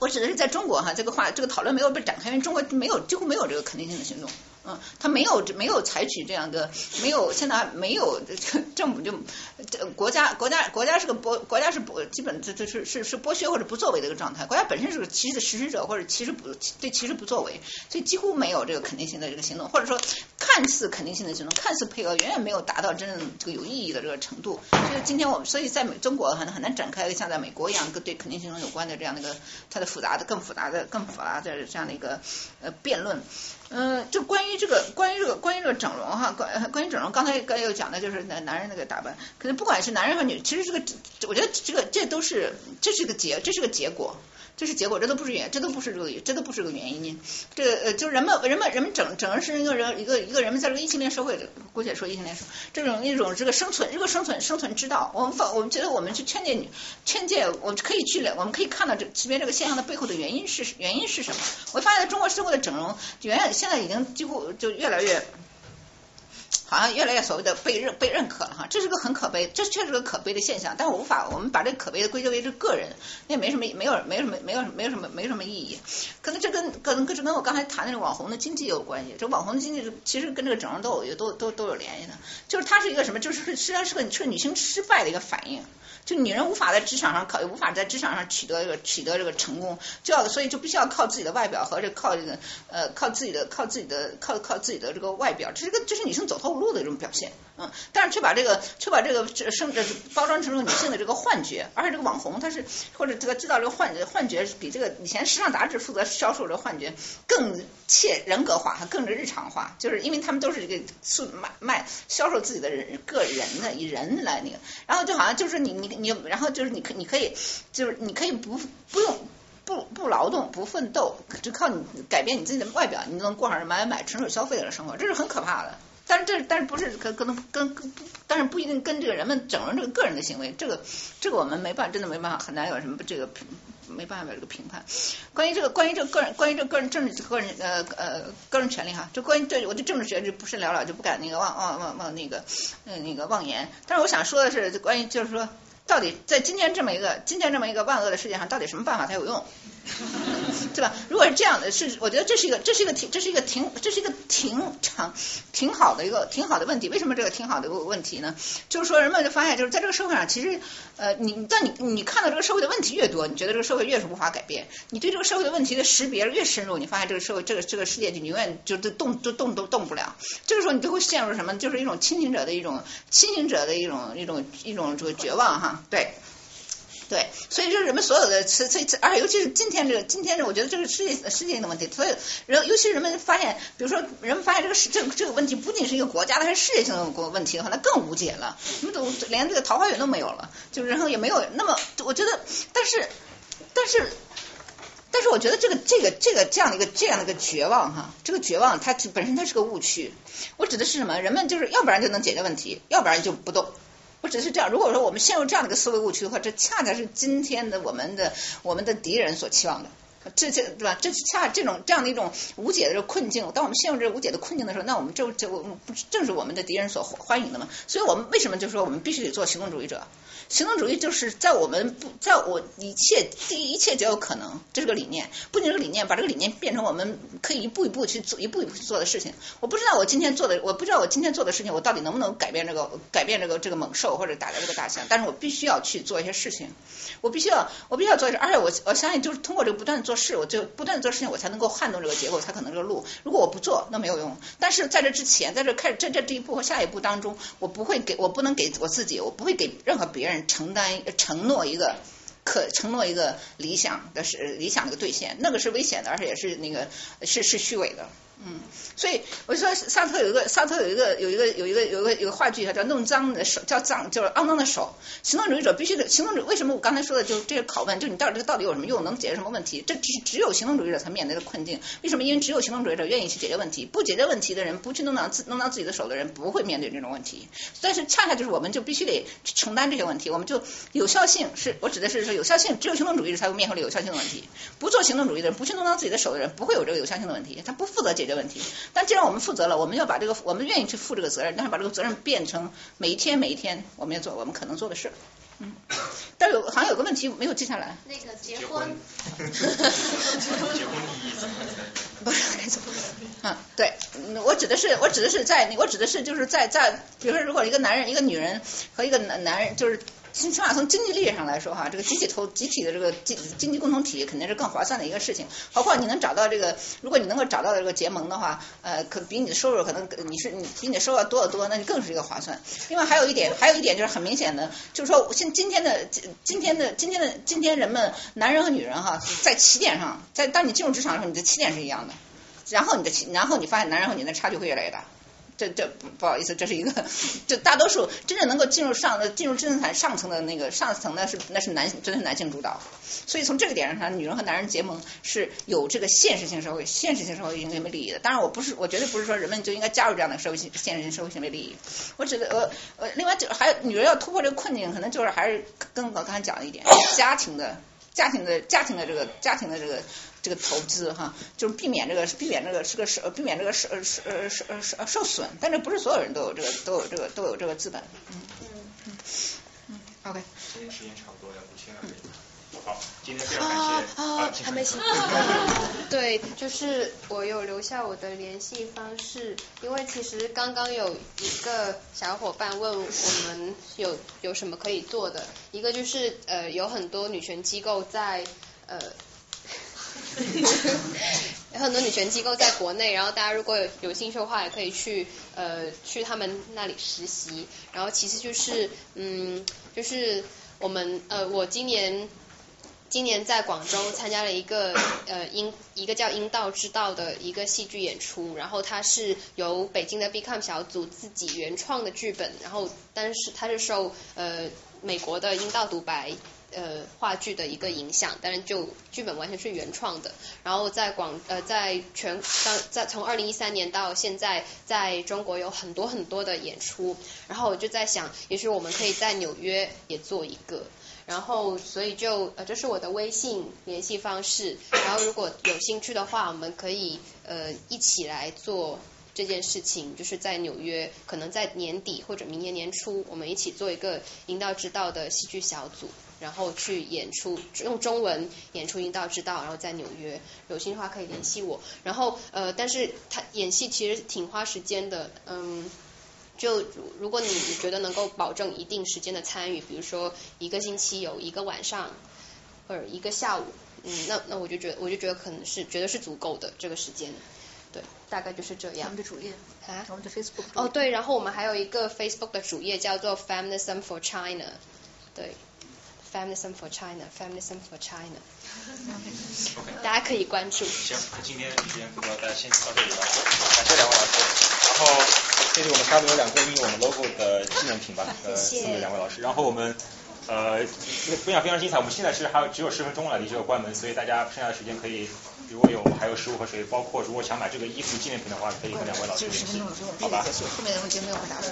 我指的是在中国哈，这个话这个讨论没有被展开，因为中国没有几乎没有这个肯定性的行动。嗯，他没有没有采取这样的，没有现在没有政府就这国家国家国家是个剥国家是剥基本这这是是是剥削或者不作为的一个状态，国家本身是个歧视实施者或者歧视不对歧视不作为，所以几乎没有这个肯定性的这个行动，或者说看似肯定性的行动，看似配合远远没有达到真正这个有意义的这个程度。所以今天我们所以在美中国很很难展开像在美国一样跟对肯定性有关的这样的一个它的复杂的更复杂的更复杂的这样的一个呃辩论。嗯，就关于这个，关于这个，关于这个整容哈，关关于整容，刚才刚才又讲的就是男男人那个打扮，可能不管是男人和女，其实这个，我觉得这个这都是这是个结，这是个结果。这是结果，这都不是原，这都不是这个，这都不是个原因。这呃，就是人们人们人们整整个是一个人一个一个人们在这个异性恋社会，姑且说异性恋社会，这种一种这个生存，这个生存生存之道。我们放，我们觉得我们去劝诫女，劝诫，我们可以去，我们可以看到这这边这个现象的背后的原因是原因是什么？我发现中国社会的整容，原现在已经几乎就越来越。好像越来越所谓的被认被认可了哈，这是个很可悲，这确实是个可悲的现象。但我无法，我们把这可悲的归结为这个人，那也没什么，没有没有什么没有没有什么没什么意义。可能这跟可能跟这跟我刚才谈的这个网红的经济有关系。这网红的经济其实跟这个整容都有都都都有联系的，就是它是一个什么？就是实际上是个是女性失败的一个反应。就女人无法在职场上考，无法在职场上取得这个取得这个成功，就要所以就必须要靠自己的外表和这靠这个呃靠自己的靠自己的靠靠自己的这个外表，这是个这是女性走投无路的一种表现。嗯，但是却把这个却把这个这生这包装成了女性的这个幻觉，而且这个网红他是或者这个制造这个幻觉幻觉比这个以前时尚杂志负责销售这幻觉更切人格化，还更日常化，就是因为他们都是这个塑卖卖销售自己的人个人的以人来那个，然后就好像就是你你你，然后就是你可你可以就是你可以不不用不不劳动不奋斗，只靠你改变你自己的外表，你就能过上买买买纯属消费的生活，这是很可怕的。但是这但是不是可可能跟跟但是不一定跟这个人们整容这个个人的行为，这个这个我们没办法，真的没办法，很难有什么这个没办法这个评判。关于这个关于这个个人关于这个个人政治个人呃呃个人权利哈，就关于对我对政治学就不甚了了，就不敢那个妄妄妄妄那个呃那个妄言。但是我想说的是，就关于就是说到底在今天这么一个今天这么一个万恶的世界上，到底什么办法才有用？对吧？如果是这样的，是我觉得这是一个这是一个挺这是一个挺这是一个挺长挺好的一个挺好的问题。为什么这个挺好的问题呢？就是说人们就发现，就是在这个社会上，其实呃，你但你你看到这个社会的问题越多，你觉得这个社会越是无法改变。你对这个社会的问题的识别越深入，你发现这个社会这个这个世界就永远就都动都动都动不了。这个时候你就会陷入什么？就是一种清醒者的一种清醒者的一种一种一种这个绝望哈。对。对，所以就是人们所有的，所以而且尤其是今天这个，今天这，我觉得这个世界世界性的问题，所以人尤其是人们发现，比如说人们发现这个世这个这个问题不仅是一个国家，的，还是世界性的问题的话，那更无解了，你们都连这个桃花源都没有了，就然后也没有那么，我觉得，但是但是但是我觉得这个这个这个这样的一个这样的一个绝望哈，这个绝望它本身它是个误区，我指的是什么？人们就是要不然就能解决问题，要不然就不动。我只是这样，如果说我们陷入这样的一个思维误区的话，这恰恰是今天的我们的我们的敌人所期望的。这这对吧？这恰这种这样的一种无解的困境，当我们陷入这无解的困境的时候，那我们就就不正是我们的敌人所欢迎的吗？所以我们为什么就说我们必须得做行动主义者？行动主义就是在我们不在我一切第一切皆有可能，这是个理念。不仅是理念，把这个理念变成我们可以一步一步去做，一步一步去做的事情。我不知道我今天做的，我不知道我今天做的事情，我到底能不能改变这个改变这个这个猛兽或者打掉这个大象？但是我必须要去做一些事情，我必须要我必须要做一些，而且我我相信就是通过这个不断做是，我就不断的做事情，我才能够撼动这个结构，才可能这个路。如果我不做，那没有用。但是在这之前，在这开始这这这一步和下一步当中，我不会给我不能给我自己，我不会给任何别人承担。承诺一个可承诺一个理想的是理想的一个兑现，那个是危险的，而且也是那个是是虚伪的。嗯，所以我就说，萨特有一个萨特有一个有一个有一个有一个有个话剧，叫弄脏的手，叫脏就是肮脏的手。行动主义者必须得行动主为什么我刚才说的就是这个拷问，就你到底这个到底有什么用，能解决什么问题？这只只有行动主义者才面临的困境。为什么？因为只有行动主义者愿意去解决问题，不解决问题的人，不去弄脏自弄脏自己的手的人，不会面对这种问题。但是恰恰就是我们就必须得承担这些问题，我们就有效性是我指的是说有效性，只有行动主义者才会面临有效性的问题。不做行动主义的人，不去弄脏自己的手的人，不会有这个有效性的问题，他不负责解决问题。但既然我们负责了，我们要把这个，我们愿意去负这个责任，但是把这个责任变成每一天每一天我们要做我们可能做的事。嗯，但是有好像有个问题没有记下来。那个结婚。结婚意义怎么？不是该怎么？嗯，对，我指的是我指的是在我指的是就是在在，比如说如果一个男人一个女人和一个男男人就是。起码从经济利益上来说，哈，这个集体投集体的这个经经济共同体肯定是更划算的一个事情。包括你能找到这个，如果你能够找到这个结盟的话，呃，可比你的收入可能你是你比你的收入要多得多，那就更是一个划算。另外还有一点，还有一点就是很明显的，就是说现今天的今天的今天的今天人们男人和女人哈，在起点上，在当你进入职场的时候，你的起点是一样的，然后你的起，然后你发现男人和女人的差距会越来越大。这这不好意思，这是一个，就大多数真正能够进入上的进入金字塔上层的那个上层呢是那是男真的是男性主导，所以从这个点上看，女人和男人结盟是有这个现实性社会现实性社会行为利益的。当然我不是我绝对不是说人们就应该加入这样的社会性现实性社会行为利益，我觉得呃呃另外就还有女人要突破这个困境，可能就是还是跟我刚才讲的一点，家庭的家庭的家庭的这个家庭的这个。这个投资哈，就是避免这个避免这个是个受避免这个受受受受受损，但是不是所有人都有这个都有这个都有这个资本。嗯嗯嗯嗯，OK。今天时间差不多要不签了。好，今天非常感谢啊，还没写。对，就是我有留下我的联系方式，因为其实刚刚有一个小伙伴问我们有有什么可以做的，一个就是呃有很多女权机构在呃。有很多女权机构在国内，然后大家如果有兴趣的话，也可以去呃去他们那里实习。然后其实就是嗯，就是我们呃我今年今年在广州参加了一个呃阴一个叫阴道之道的一个戏剧演出，然后它是由北京的 Become 小组自己原创的剧本，然后但是它是受呃美国的阴道独白。呃，话剧的一个影响，但是就剧本完全是原创的。然后在广呃，在全当在从二零一三年到现在，在中国有很多很多的演出。然后我就在想，也许我们可以在纽约也做一个。然后所以就呃，这是我的微信联系方式。然后如果有兴趣的话，我们可以呃一起来做这件事情，就是在纽约，可能在年底或者明年年初，我们一起做一个引导之道的戏剧小组，然后去演出，用中文演出阴道之道，然后在纽约，有兴趣的话可以联系我。然后呃，但是他演戏其实挺花时间的，嗯。就如果你觉得能够保证一定时间的参与，比如说一个星期有一个晚上或者一个下午，嗯，那那我就觉得我就觉得可能是觉得是足够的这个时间，对，大概就是这样。我们的主页啊，我们的 Facebook 哦对，然后我们还有一个 Facebook 的主页叫做 Feminism for China，对，Feminism for China，Feminism for China，大家可以关注。行，那今天时间不多，大家先到这里吧，感谢两位老师，然后。这里我们稍微有两个印有我们 logo 的纪念品吧，呃，送给两位老师。然后我们呃分享非常精彩，我们现在是还有只有十分钟了，离这个关门，所以大家剩下的时间可以，如果有还有食物和水，包括如果想买这个衣服纪念品的话，可以和两位老师联系，好吧？后面的问题没有回答上。